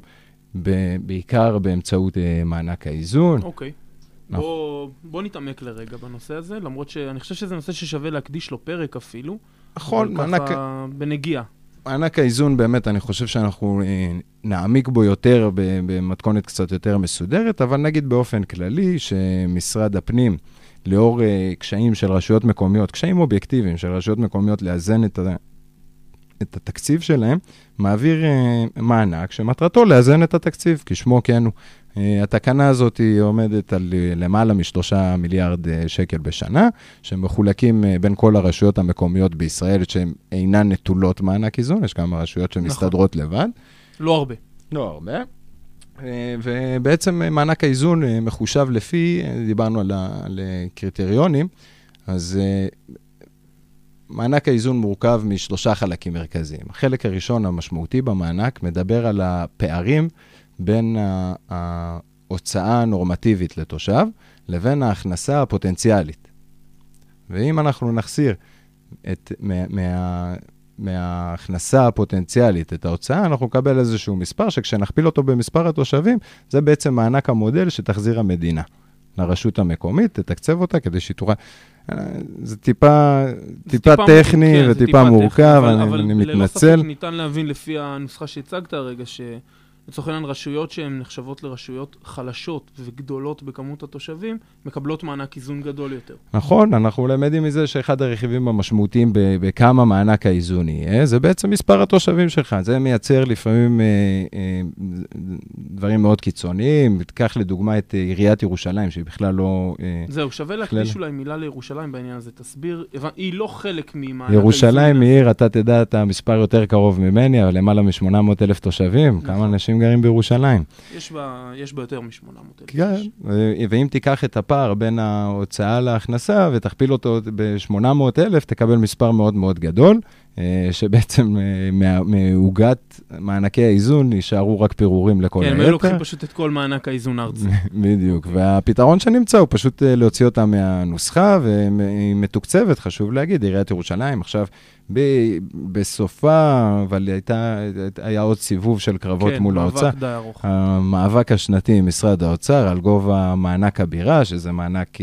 בעיקר באמצעות אה, מענק האיזון. אוקיי. נכון. בוא, בוא נתעמק לרגע בנושא הזה, למרות שאני חושב שזה נושא ששווה להקדיש לו פרק אפילו. נכון, מענק... ככה בנגיעה. מענק האיזון, באמת, אני חושב שאנחנו אה, נעמיק בו יותר במתכונת קצת יותר מסודרת, אבל נגיד באופן כללי, שמשרד הפנים, לאור אה, קשיים של רשויות מקומיות, קשיים אובייקטיביים של רשויות מקומיות לאזן את, את התקציב שלהם, מעביר uh, מענק שמטרתו לאזן את התקציב, כשמו כן הוא. Uh, התקנה הזאת היא עומדת על uh, למעלה משלושה מיליארד שקל בשנה, שמחולקים בין כל הרשויות המקומיות בישראל, שהן אינן נטולות מענק איזון, יש כמה רשויות שמסתדרות נכון. לבד. לא הרבה. לא הרבה. ובעצם מענק האיזון מחושב לפי, דיברנו על, על קריטריונים, אז מענק האיזון מורכב משלושה חלקים מרכזיים. החלק הראשון המשמעותי במענק מדבר על הפערים בין ההוצאה הנורמטיבית לתושב לבין ההכנסה הפוטנציאלית. ואם אנחנו נחסיר את, מה, מה, מההכנסה הפוטנציאלית את ההוצאה, אנחנו נקבל איזשהו מספר שכשנכפיל אותו במספר התושבים, זה בעצם מענק המודל שתחזיר המדינה לרשות המקומית, תתקצב אותה כדי שהיא תוכל... זה טיפה, טיפה טכני כן, וטיפה טיפה מורכב, טכני, אני, אבל אני מתנצל. אבל ללא ספק ניתן להבין לפי הנוסחה שהצגת הרגע, ש... לצורך העניין, רשויות שהן נחשבות לרשויות חלשות וגדולות בכמות התושבים, מקבלות מענק איזון גדול יותר. נכון, אנחנו למדים מזה שאחד הרכיבים המשמעותיים בכמה מענק האיזון יהיה, זה בעצם מספר התושבים שלך. זה מייצר לפעמים אה, אה, דברים מאוד קיצוניים. תיקח לדוגמה את עיריית ירושלים, שהיא בכלל לא... אה, זהו, שווה להקדיש אולי מילה לירושלים בעניין הזה. תסביר, היא לא חלק ממענק האיזון. ירושלים היא עיר, אתה תדע את המספר יותר קרוב ממני, אבל למעלה מ-800 אלף תושבים. כמה נכון. אנשים אנשים גרים בירושלים. יש בה, יש בה יותר מ-800,000. כן, ואם תיקח את הפער בין ההוצאה להכנסה ותכפיל אותו ב-800,000, תקבל מספר מאוד מאוד גדול. אה, שבעצם אה, מעוגת מענקי האיזון יישארו רק פירורים לכל היתר. כן, הם היו לוקחים פשוט את כל מענק האיזון ארצי. בדיוק, והפתרון שנמצא הוא פשוט אה, להוציא אותה מהנוסחה, והיא מתוקצבת, חשוב להגיד, עיריית ירושלים עכשיו ב- בסופה, אבל הייתה, היה עוד סיבוב של קרבות כן, מול האוצר. כן, מאבק די ארוך. המאבק השנתי עם משרד האוצר על גובה מענק הבירה, שזה מענק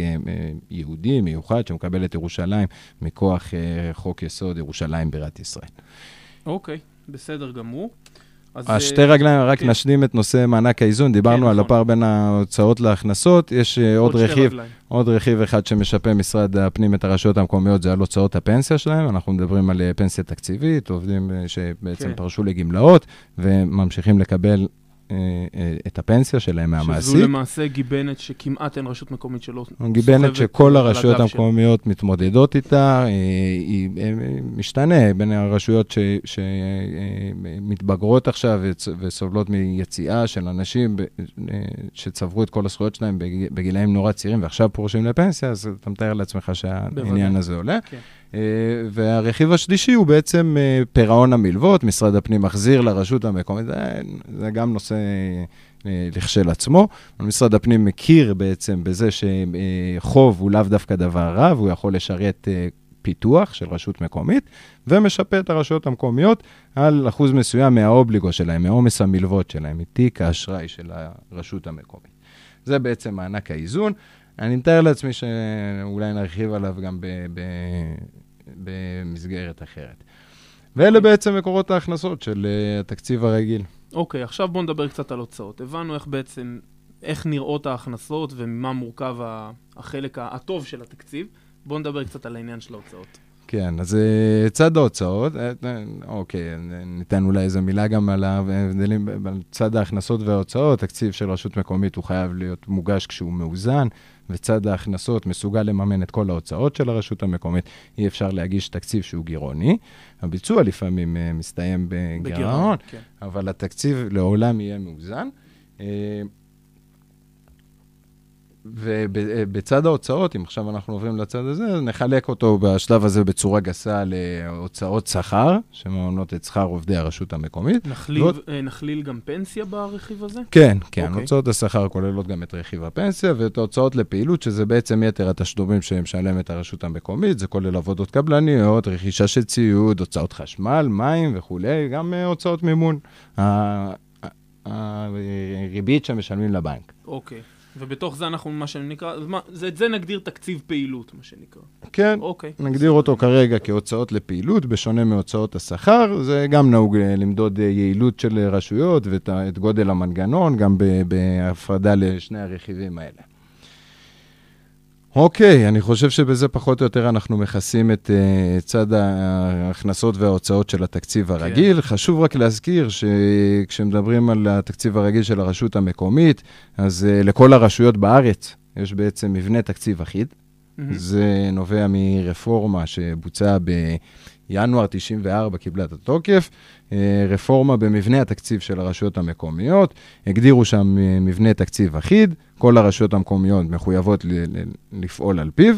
יהודי מיוחד שמקבל את ירושלים מכוח חוק יסוד ירושלים בירת ישראל. אוקיי, בסדר גמור. השתי אה, רגליים, רק כן. נשלים את נושא מענק האיזון, דיברנו כן, על נכון. הפער בין ההוצאות להכנסות, יש אה, עוד, עוד רכיב, עוד רכיב אחד שמשפה משרד הפנים את הרשויות המקומיות, זה על הוצאות הפנסיה שלהם, אנחנו מדברים על אה, פנסיה תקציבית, עובדים שבעצם כן. פרשו לגמלאות וממשיכים לקבל אה, אה, את הפנסיה שלהם מהמעסיק. שזו למעשה גיבנת שכמעט אין רשות מקומית שלא סוחבת. גיבנת שכל הרשויות המקומיות מתמודדות איתה, אה, היא, היא משתנה בין הרשויות שמתבגרות עכשיו וסובלות מיציאה של אנשים שצברו את כל הזכויות שלהם בגילאים נורא צעירים ועכשיו פורשים לפנסיה, אז אתה מתאר לעצמך שהעניין הזה עולה. כן. אה, והרכיב השלישי הוא בעצם אה, פירעון המלוות, משרד הפנים מחזיר לרשות המקומית, זה, זה גם נושא אה, לכשלעצמו. משרד הפנים מכיר בעצם בזה שחוב הוא לאו דווקא דבר רע, והוא יכול לשרת פיתוח של רשות מקומית, ומשפה את הרשויות המקומיות על אחוז מסוים מהאובליגו שלהם, מעומס המלוות שלהם, מתיק האשראי של הרשות המקומית. זה בעצם מענק האיזון. אני מתאר לעצמי שאולי נרחיב עליו גם ב, ב, במסגרת אחרת. ואלה בעצם מקורות ההכנסות של uh, התקציב הרגיל. אוקיי, okay, עכשיו בואו נדבר קצת על הוצאות. הבנו איך בעצם, איך נראות ההכנסות וממה מורכב החלק הטוב של התקציב. בואו נדבר קצת על העניין של ההוצאות. כן, אז אה, צד ההוצאות, אה, אה, אוקיי, ניתן אולי איזה מילה גם על ההבדלים, על צד ההכנסות וההוצאות, תקציב של רשות מקומית הוא חייב להיות מוגש כשהוא מאוזן, וצד ההכנסות מסוגל לממן את כל ההוצאות של הרשות המקומית, אי אפשר להגיש תקציב שהוא גירעוני. הביצוע לפעמים מסתיים בגירעון, כן. אבל התקציב לעולם יהיה מאוזן. ובצד ההוצאות, אם עכשיו אנחנו עוברים לצד הזה, נחלק אותו בשלב הזה בצורה גסה להוצאות שכר, שמממנות את שכר עובדי הרשות המקומית. נכליל, ועוד... אה, נכליל גם פנסיה ברכיב הזה? כן, כן. Okay. אוקיי. הוצאות השכר כוללות גם את רכיב הפנסיה, ואת ההוצאות לפעילות, שזה בעצם יתר התשלומים שמשלמת הרשות המקומית, זה כולל עבודות קבלניות, רכישה של ציוד, הוצאות חשמל, מים וכולי, גם אה, הוצאות מימון. הריבית שמשלמים לבנק. אוקיי. Okay. ובתוך זה אנחנו, מה שנקרא, מה, זה, את זה נגדיר תקציב פעילות, מה שנקרא. כן, אוקיי. נגדיר אותו כרגע כהוצאות לפעילות, בשונה מהוצאות השכר. זה גם נהוג אה, למדוד אה, יעילות של רשויות ואת גודל המנגנון, גם בהפרדה לשני הרכיבים האלה. אוקיי, אני חושב שבזה פחות או יותר אנחנו מכסים את uh, צד ההכנסות וההוצאות של התקציב כן. הרגיל. כן. חשוב רק להזכיר שכשמדברים על התקציב הרגיל של הרשות המקומית, אז uh, לכל הרשויות בארץ יש בעצם מבנה תקציב אחיד. Mm-hmm. זה נובע מרפורמה שבוצעה בינואר 94, קיבלה את התוקף. אה, רפורמה במבנה התקציב של הרשויות המקומיות, הגדירו שם אה, מבנה תקציב אחיד, כל הרשויות המקומיות מחויבות לפעול על פיו.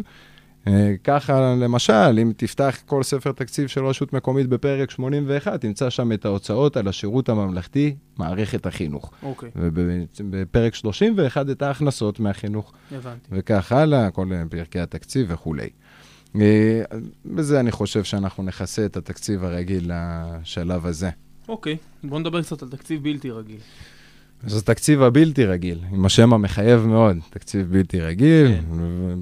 אה, ככה, למשל, אם תפתח כל ספר תקציב של רשות מקומית בפרק 81, תמצא שם את ההוצאות על השירות הממלכתי, מערכת החינוך. אוקיי. ובפרק 31, את ההכנסות מהחינוך. הבנתי. וכך הלאה, כל פרקי התקציב וכולי. אה, בזה אני חושב שאנחנו נכסה את התקציב הרגיל לשלב הזה. אוקיי, בואו נדבר קצת על תקציב בלתי רגיל. אז התקציב הבלתי רגיל, עם השם המחייב מאוד, תקציב בלתי רגיל, כן.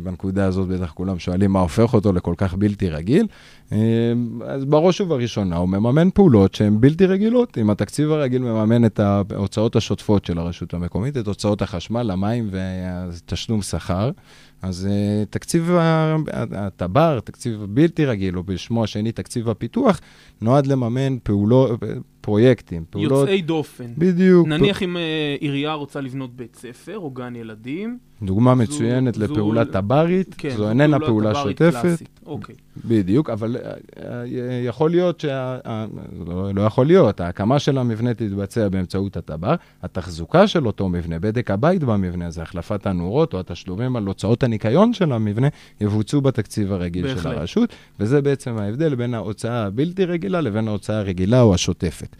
בנקודה הזאת בטח כולם שואלים מה הופך אותו לכל כך בלתי רגיל. אה, אז בראש ובראשונה הוא מממן פעולות שהן בלתי רגילות. אם התקציב הרגיל מממן את ההוצאות השוטפות של הרשות המקומית, את הוצאות החשמל, המים ותשלום שכר, אז uh, תקציב הטבר, תקציב בלתי רגיל, או בשמו השני תקציב הפיתוח, נועד לממן פעולות, פרויקטים, פעולות... יוצאי דופן. בדיוק. נניח פ... אם uh, עירייה רוצה לבנות בית ספר או גן ילדים. דוגמה זו, מצוינת זו, לפעולה טברית, כן, זו איננה פעולה שוטפת. אוקיי. בדיוק, אבל uh, יכול להיות שה... לא, לא יכול להיות, ההקמה של המבנה תתבצע באמצעות הטבר, התחזוקה של אותו מבנה, בדק הבית במבנה הזה, החלפת הנורות או התשלומים על הוצאות הניקיון של המבנה, יבוצעו בתקציב הרגיל בהחלט. של הרשות, וזה בעצם ההבדל בין ההוצאה הבלתי רגילה לבין ההוצאה הרגילה או השוטפת.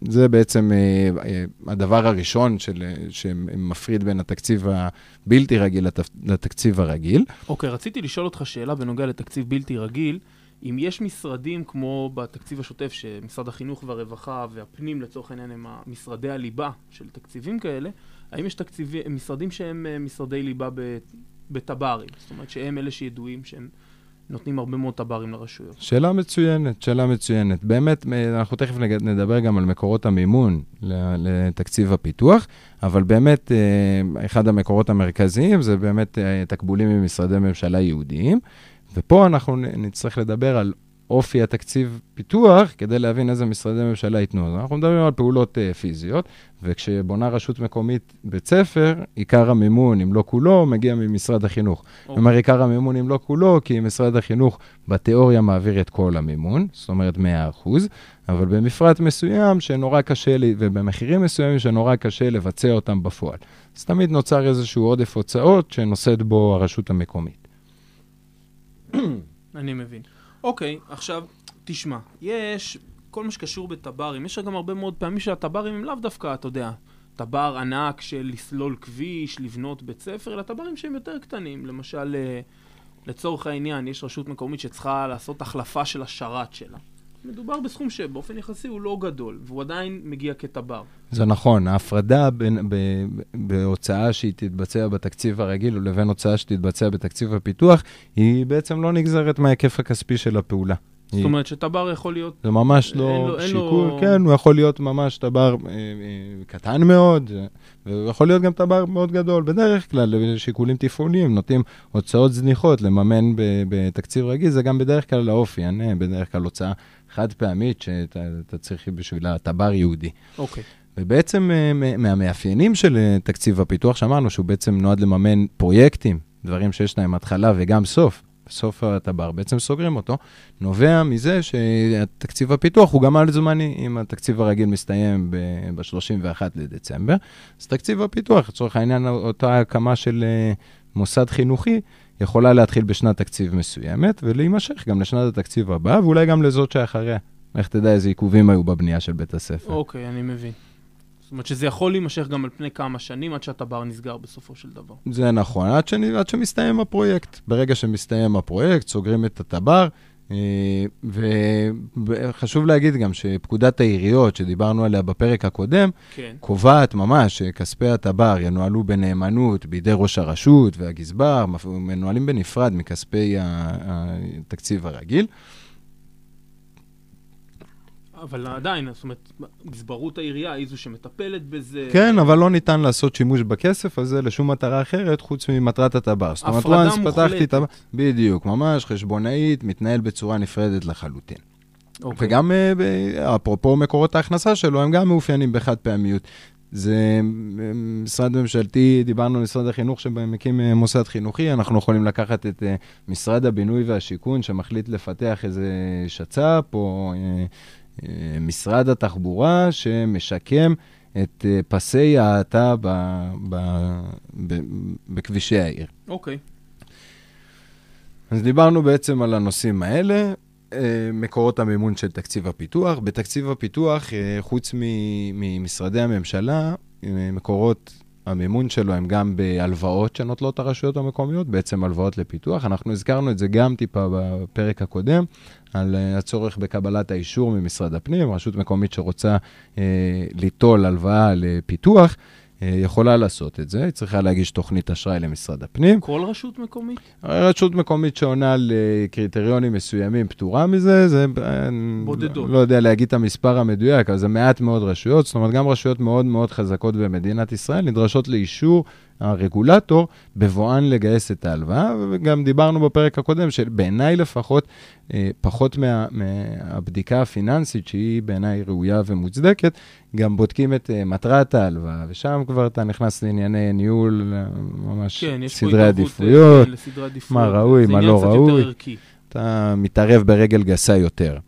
זה בעצם אה, אה, הדבר הראשון של, אה, שמפריד בין התקציב הבלתי רגיל לתקציב הרגיל. אוקיי, okay, רציתי לשאול אותך שאלה בנוגע לתקציב בלתי רגיל. אם יש משרדים כמו בתקציב השוטף, שמשרד החינוך והרווחה והפנים לצורך העניין הם משרדי הליבה של תקציבים כאלה, האם יש תקציבים, משרדים שהם משרדי ליבה בטב"רים? זאת אומרת שהם אלה שידועים שהם... נותנים הרבה מאוד טברים לרשויות. שאלה מצוינת, שאלה מצוינת. באמת, אנחנו תכף נדבר גם על מקורות המימון לתקציב הפיתוח, אבל באמת, אה, אחד המקורות המרכזיים זה באמת אה, תקבולים ממשרדי ממשלה יהודיים, ופה אנחנו נצטרך לדבר על אופי התקציב פיתוח, כדי להבין איזה משרדי ממשלה ייתנו. אז אנחנו מדברים על פעולות uh, פיזיות, וכשבונה רשות מקומית בית ספר, עיקר המימון, אם לא כולו, מגיע ממשרד החינוך. זאת אומרת, עיקר המימון, אם לא כולו, כי משרד החינוך בתיאוריה מעביר את כל המימון, זאת אומרת 100%, אבל במפרט מסוים שנורא קשה, לי, ובמחירים מסוימים שנורא קשה לבצע אותם בפועל. אז תמיד נוצר איזשהו עודף הוצאות שנושאת בו הרשות המקומית. אני מבין. אוקיי, עכשיו, תשמע, יש כל מה שקשור בטברים, יש גם הרבה מאוד פעמים שהטברים הם לאו דווקא, אתה יודע, טבר ענק של לסלול כביש, לבנות בית ספר, אלא טברים שהם יותר קטנים. למשל, אה, לצורך העניין, יש רשות מקומית שצריכה לעשות החלפה של השרת שלה. מדובר בסכום שבאופן יחסי הוא לא גדול, והוא עדיין מגיע כטבר. זה נכון, ההפרדה בין, ב, בהוצאה שהיא תתבצע בתקציב הרגיל לבין הוצאה שתתבצע בתקציב הפיתוח, היא בעצם לא נגזרת מההיקף הכספי של הפעולה. זאת אומרת שטבר יכול להיות... זה ממש לא שיקול, כן, הוא יכול להיות ממש טבר אה, אה, קטן מאוד, אה, והוא יכול להיות גם טבר מאוד גדול. בדרך כלל, שיקולים תפעוליים, נוטים הוצאות זניחות לממן בתקציב רגיל, זה גם בדרך כלל האופי, אה, בדרך כלל הוצאה חד פעמית שאתה אתה צריך בשבילה טבר יהודי. אוקיי. ובעצם אה, מהמאפיינים של אה, תקציב הפיתוח, שאמרנו שהוא בעצם נועד לממן פרויקטים, דברים שיש להם התחלה וגם סוף, בסוף הטבר, בעצם סוגרים אותו, נובע מזה שתקציב הפיתוח הוא גם על זמני, אם התקציב הרגיל מסתיים ב-31 לדצמבר, אז תקציב הפיתוח, לצורך העניין, אותה הקמה של אה, מוסד חינוכי, יכולה להתחיל בשנת תקציב מסוימת ולהימשך גם לשנת התקציב הבאה, ואולי גם לזאת שאחריה. לך תדע איזה עיכובים היו בבנייה של בית הספר. אוקיי, אני מבין. זאת אומרת שזה יכול להימשך גם על פני כמה שנים עד שהטבר נסגר בסופו של דבר. זה נכון, עד, שאני, עד שמסתיים הפרויקט. ברגע שמסתיים הפרויקט, סוגרים את הטבר, וחשוב להגיד גם שפקודת העיריות, שדיברנו עליה בפרק הקודם, כן. קובעת ממש שכספי הטבר ינוהלו בנאמנות בידי ראש הרשות והגזבר, מנוהלים בנפרד מכספי התקציב הרגיל. אבל עדיין, זאת אומרת, גזברות העירייה היא זו שמטפלת בזה. כן, אבל לא ניתן לעשות שימוש בכסף הזה לשום מטרה אחרת חוץ ממטרת הטבר. זאת אומרת, once פתחתי הטבר, בדיוק, ממש חשבונאית, מתנהל בצורה נפרדת לחלוטין. אוקיי. וגם, אה, אפרופו מקורות ההכנסה שלו, הם גם מאופיינים בחד פעמיות. זה אה, משרד ממשלתי, דיברנו על משרד החינוך שמקים אה, מוסד חינוכי, אנחנו יכולים לקחת את משרד הבינוי והשיכון שמחליט לפתח איזה שצ"פ, או משרד התחבורה שמשקם את אה, פסי ההאטה ב- ב- ב- בכבישי העיר. אוקיי. אז דיברנו בעצם על הנושאים האלה, אה, מקורות המימון של תקציב הפיתוח. בתקציב הפיתוח, אה, חוץ ממשרדי הממשלה, אה, מקורות המימון שלו הם גם בהלוואות שנוטלות הרשויות המקומיות, בעצם הלוואות לפיתוח. אנחנו הזכרנו את זה גם טיפה בפרק הקודם, על אה, הצורך בקבלת האישור ממשרד הפנים, רשות מקומית שרוצה אה, ליטול הלוואה לפיתוח. אה, יכולה לעשות את זה, היא צריכה להגיש תוכנית אשראי למשרד הפנים. כל רשות מקומית? רשות מקומית שעונה לקריטריונים מסוימים פטורה מזה, זה... בודדות. לא יודע להגיד את המספר המדויק, אבל זה מעט מאוד רשויות, זאת אומרת, גם רשויות מאוד מאוד חזקות במדינת ישראל נדרשות לאישור הרגולטור בבואן לגייס את ההלוואה, וגם דיברנו בפרק הקודם, שבעיניי לפחות, אה, פחות מה, מהבדיקה הפיננסית, שהיא בעיניי ראויה ומוצדקת, גם בודקים את אה, מטרת ההלוואה, ושם כבר אתה נכנס לענייני ניהול, אה, ממש כן, סדרי התערבות, עדיפויות. מה ראוי, מה לא ראוי. אתה מתערב ברגל גסה יותר.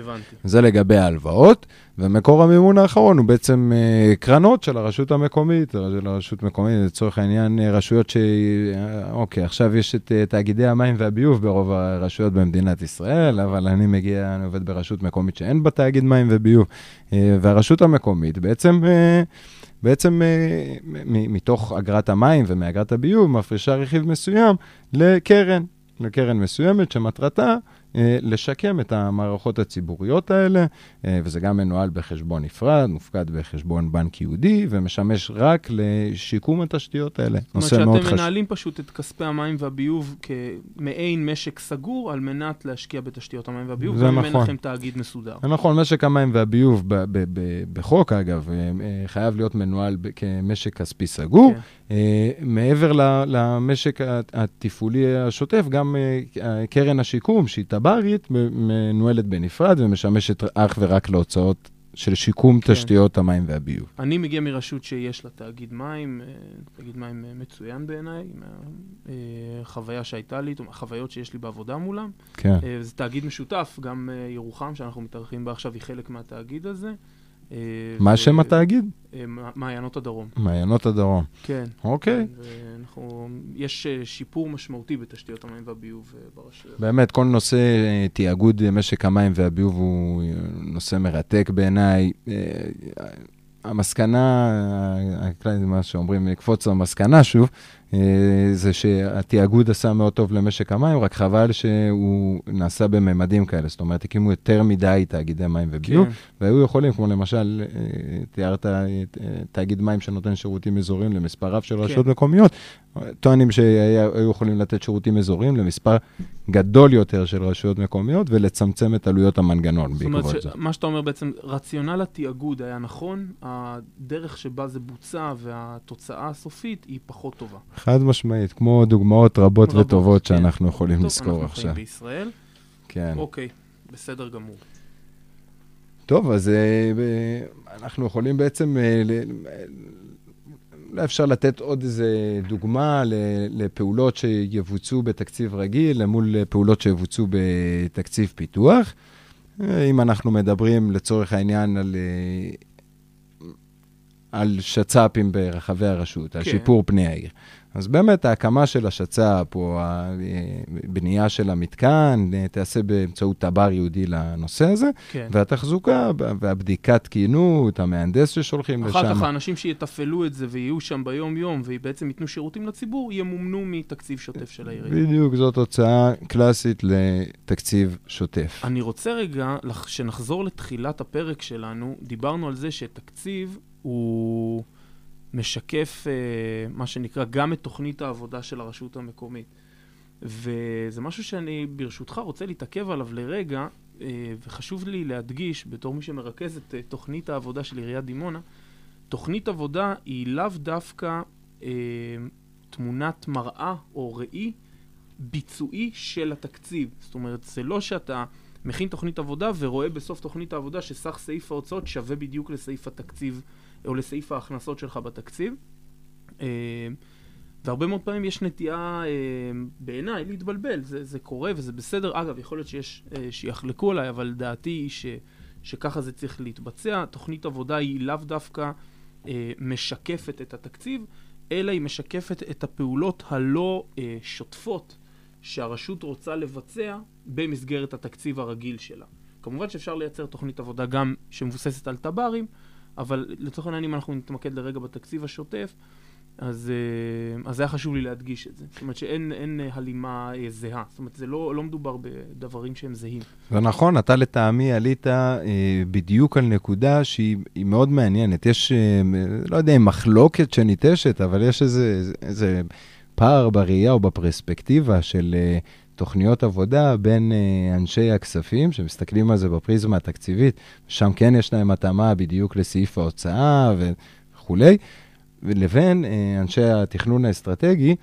הבנתי. זה לגבי ההלוואות, ומקור המימון האחרון הוא בעצם אה, קרנות של הרשות המקומית, של הרשות מקומית, לצורך העניין אה, רשויות ש... אה, אוקיי, עכשיו יש את אה, תאגידי המים והביוב ברוב הרשויות במדינת ישראל, אבל אני מגיע, אני עובד ברשות מקומית שאין בה תאגיד מים וביוב, אה, והרשות המקומית בעצם... אה, בעצם אה, מתוך אגרת המים ומאגרת הביוב מפרישה רכיב מסוים לקרן, לקרן מסוימת שמטרתה אה, לשקם את המערכות הציבוריות האלה, אה, וזה גם מנוהל בחשבון נפרד, מופקד בחשבון בנק יהודי, ומשמש רק לשיקום התשתיות האלה. זאת אומרת שאתם. מנהלים פשוט את כספי המים והביוב כמעין משק סגור על מנת להשקיע בתשתיות המים והביוב, זה נכון. לכם תאגיד מסודר. נכון, משק המים והביוב בחוק, אגב, אה, אה, חייב להיות מנוהל כמשק כספי סגור. כן. אה, מעבר למשק התפעולי השוטף, גם אה, קרן השיקום, שהיא טב"רית, מ- מנוהלת בנפרד ומשמשת אך ורק להוצאות של שיקום כן. תשתיות המים והביוב. אני מגיע מרשות שיש לה תאגיד מים, אה, תאגיד מים אה, מצוין בעיניי, מהחוויה שהייתה לי, או מהחוויות שיש לי בעבודה מולם. כן. אה, זה תאגיד משותף, גם אה, ירוחם, שאנחנו מתארחים בה עכשיו, היא חלק מהתאגיד הזה. אה, מה ו- שם התאגיד? אה, מעיינות הדרום. מעיינות הדרום. כן. אוקיי. ואנחנו, יש אה, שיפור משמעותי בתשתיות המים והביוב ברשויות. באמת, כל נושא תיאגוד משק המים והביוב הוא נושא מרתק בעיניי. המסקנה, מה שאומרים, לקפוץ למסקנה שוב, זה שהתיאגוד עשה מאוד טוב למשק המים, רק חבל שהוא נעשה בממדים כאלה. זאת אומרת, הקימו יותר מדי תאגידי מים וביוב, כן. והיו יכולים, כמו למשל, אה, תיארת תאגיד מים שנותן שירותים אזוריים למספר רב של כן. רשויות מקומיות, טוענים שהיו יכולים לתת שירותים אזוריים למספר גדול יותר של רשויות מקומיות ולצמצם את עלויות המנגנון בעקבות זה. זאת אומרת, מה שאתה אומר בעצם, רציונל התיאגוד היה נכון, הדרך שבה זה בוצע והתוצאה הסופית היא פחות טובה. חד משמעית, כמו דוגמאות רבות, רבות וטובות כן. שאנחנו יכולים טוב, לזכור אנחנו עכשיו. אנחנו חיים בישראל. כן. אוקיי, בסדר גמור. טוב, אז אה, אנחנו יכולים בעצם אה, אולי אפשר לתת עוד איזה דוגמה לפעולות שיבוצעו בתקציב רגיל למול פעולות שיבוצעו בתקציב פיתוח. אם אנחנו מדברים לצורך העניין על, על שצ"פים ברחבי הרשות, כן. על שיפור פני העיר. אז באמת ההקמה של השצ"פ, או הבנייה של המתקן, תיעשה באמצעות תבר ייעודי לנושא הזה, כן. והתחזוקה והבדיקת תקינות, המהנדס ששולחים אחר לשם. אחר כך האנשים שיתפעלו את זה ויהיו שם ביום-יום, ובעצם ייתנו שירותים לציבור, ימומנו מתקציב שוטף של העירייה. בדיוק, זאת הוצאה קלאסית לתקציב שוטף. אני רוצה רגע, שנחזור לתחילת הפרק שלנו, דיברנו על זה שתקציב הוא... משקף, אה, מה שנקרא, גם את תוכנית העבודה של הרשות המקומית. וזה משהו שאני ברשותך רוצה להתעכב עליו לרגע, אה, וחשוב לי להדגיש, בתור מי שמרכז את אה, תוכנית העבודה של עיריית דימונה, תוכנית עבודה היא לאו דווקא אה, תמונת מראה או ראי ביצועי של התקציב. זאת אומרת, זה לא שאתה מכין תוכנית עבודה ורואה בסוף תוכנית העבודה שסך סעיף ההוצאות שווה בדיוק לסעיף התקציב או לסעיף ההכנסות שלך בתקציב. אה, והרבה מאוד פעמים יש נטייה, אה, בעיניי, להתבלבל. זה, זה קורה וזה בסדר. אגב, יכול להיות שיש אה, שיחלקו עליי, אבל דעתי היא ש, שככה זה צריך להתבצע. תוכנית עבודה היא לאו דווקא משקפת את התקציב, אלא היא משקפת את הפעולות הלא שוטפות שהרשות רוצה לבצע במסגרת התקציב הרגיל שלה. כמובן שאפשר לייצר תוכנית עבודה גם שמבוססת על תב"רים, אבל לצורך העניין, אם אנחנו נתמקד לרגע בתקציב השוטף, אז, אה, אז היה חשוב לי להדגיש את זה. זאת אומרת שאין אה, הלימה אה, זהה. זאת אומרת, זה לא, לא מדובר בדברים שהם זהים. זה נכון, אתה לטעמי עלית אה, בדיוק על נקודה שהיא מאוד מעניינת. יש, לא יודע אם מחלוקת שניטשת, אבל יש איזה, איזה פער בראייה או בפרספקטיבה של... אה, תוכניות עבודה בין uh, אנשי הכספים, שמסתכלים על זה בפריזמה התקציבית, שם כן יש להם התאמה בדיוק לסעיף ההוצאה וכולי, לבין uh, אנשי התכנון האסטרטגי,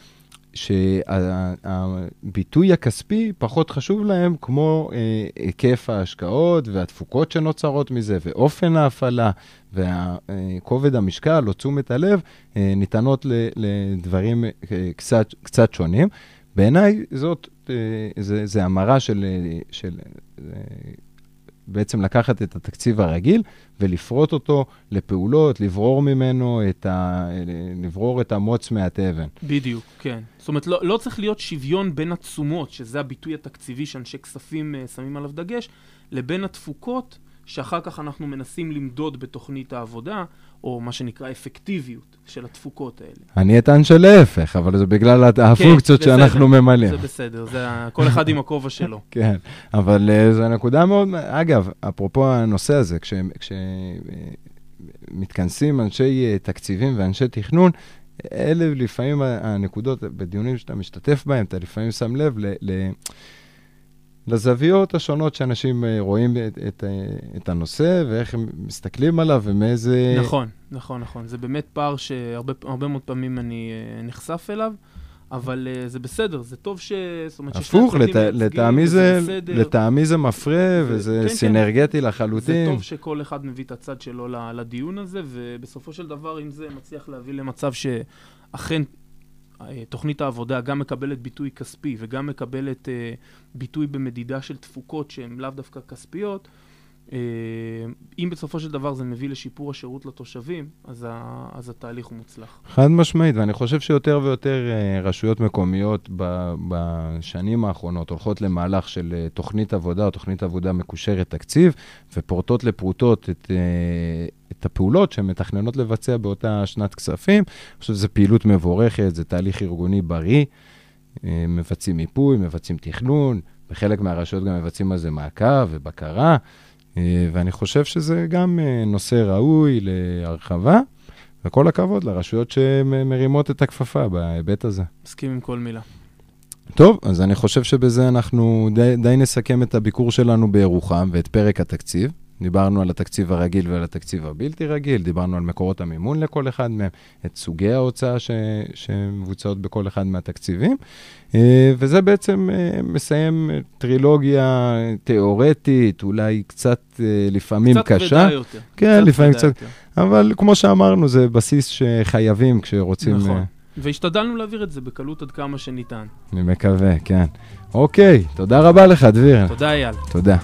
שהביטוי הכספי פחות חשוב להם, כמו uh, היקף ההשקעות והתפוקות שנוצרות מזה, ואופן ההפעלה, וכובד המשקל או תשומת הלב ניתנות לדברים קצת, קצת שונים. בעיניי זאת, אה, זה, זה המרה של, אה, של אה, בעצם לקחת את התקציב הרגיל ולפרוט אותו לפעולות, לברור ממנו את ה... לברור את המוץ מהתבן. בדיוק, כן. זאת אומרת, לא, לא צריך להיות שוויון בין התשומות, שזה הביטוי התקציבי שאנשי כספים שמים עליו דגש, לבין התפוקות. שאחר כך אנחנו מנסים למדוד בתוכנית העבודה, או מה שנקרא אפקטיביות של התפוקות האלה. אני אטען שלהפך, אבל זה בגלל הפונקצות כן, שאנחנו ממלאים. זה בסדר, זה כל אחד עם הכובע שלו. כן, אבל uh, זו נקודה מאוד... אגב, אפרופו הנושא הזה, כשמתכנסים כש, uh, אנשי uh, תקציבים ואנשי תכנון, אלה לפעמים הנקודות, בדיונים שאתה משתתף בהם, אתה לפעמים שם לב ל... ל לזוויות השונות שאנשים אה, רואים את, את, אה, את הנושא ואיך הם מסתכלים עליו ומאיזה... נכון, נכון, נכון. זה באמת פער שהרבה מאוד פעמים אני אה, נחשף אליו. אבל uh, זה בסדר, זה טוב ש... זאת אומרת, הפוך, לת... לטעמי זה, לטעמי זה מפרה וזה כן, כן. סינרגטי כן. לחלוטין. זה טוב שכל אחד מביא את הצד שלו לדיון הזה, ובסופו של דבר, אם זה מצליח להביא למצב שאכן תוכנית העבודה גם מקבלת ביטוי כספי וגם מקבלת uh, ביטוי במדידה של תפוקות שהן לאו דווקא כספיות, אה, אם בסופו של דבר זה מביא לשיפור השירות לתושבים, אז, ה, אז התהליך הוא מוצלח. חד משמעית, ואני חושב שיותר ויותר אה, רשויות מקומיות בשנים האחרונות הולכות למהלך של אה, תוכנית עבודה או תוכנית עבודה מקושרת תקציב, ופורטות לפרוטות את, את הפעולות שהן מתכננות לבצע באותה שנת כספים. אני חושב שזו פעילות מבורכת, זה תהליך ארגוני בריא. מבצעים מיפוי, מבצעים תכנון, בחלק מהרשויות גם מבצעים על זה מעקב ובקרה. אה, ואני חושב שזה גם אה, נושא ראוי להרחבה, וכל הכבוד לרשויות שמרימות את הכפפה בהיבט הזה. מסכים עם כל מילה. טוב, אז אני חושב שבזה אנחנו די, די נסכם את הביקור שלנו בירוחם ואת פרק התקציב. דיברנו על התקציב הרגיל ועל התקציב הבלתי רגיל, דיברנו על מקורות המימון לכל אחד מהם, את סוגי ההוצאה ש, שמבוצעות בכל אחד מהתקציבים, אה, וזה בעצם אה, מסיים טרילוגיה תיאורטית, אולי קצת אה, לפעמים קצת קשה. קצת כבדה יותר. כן, קצת לפעמים קצת, יותר. אבל כמו שאמרנו, זה בסיס שחייבים כשרוצים... נכון. והשתדלנו להעביר את זה בקלות עד כמה שניתן. אני מקווה, כן. אוקיי, תודה רבה לך, דביר. תודה, אייל. תודה.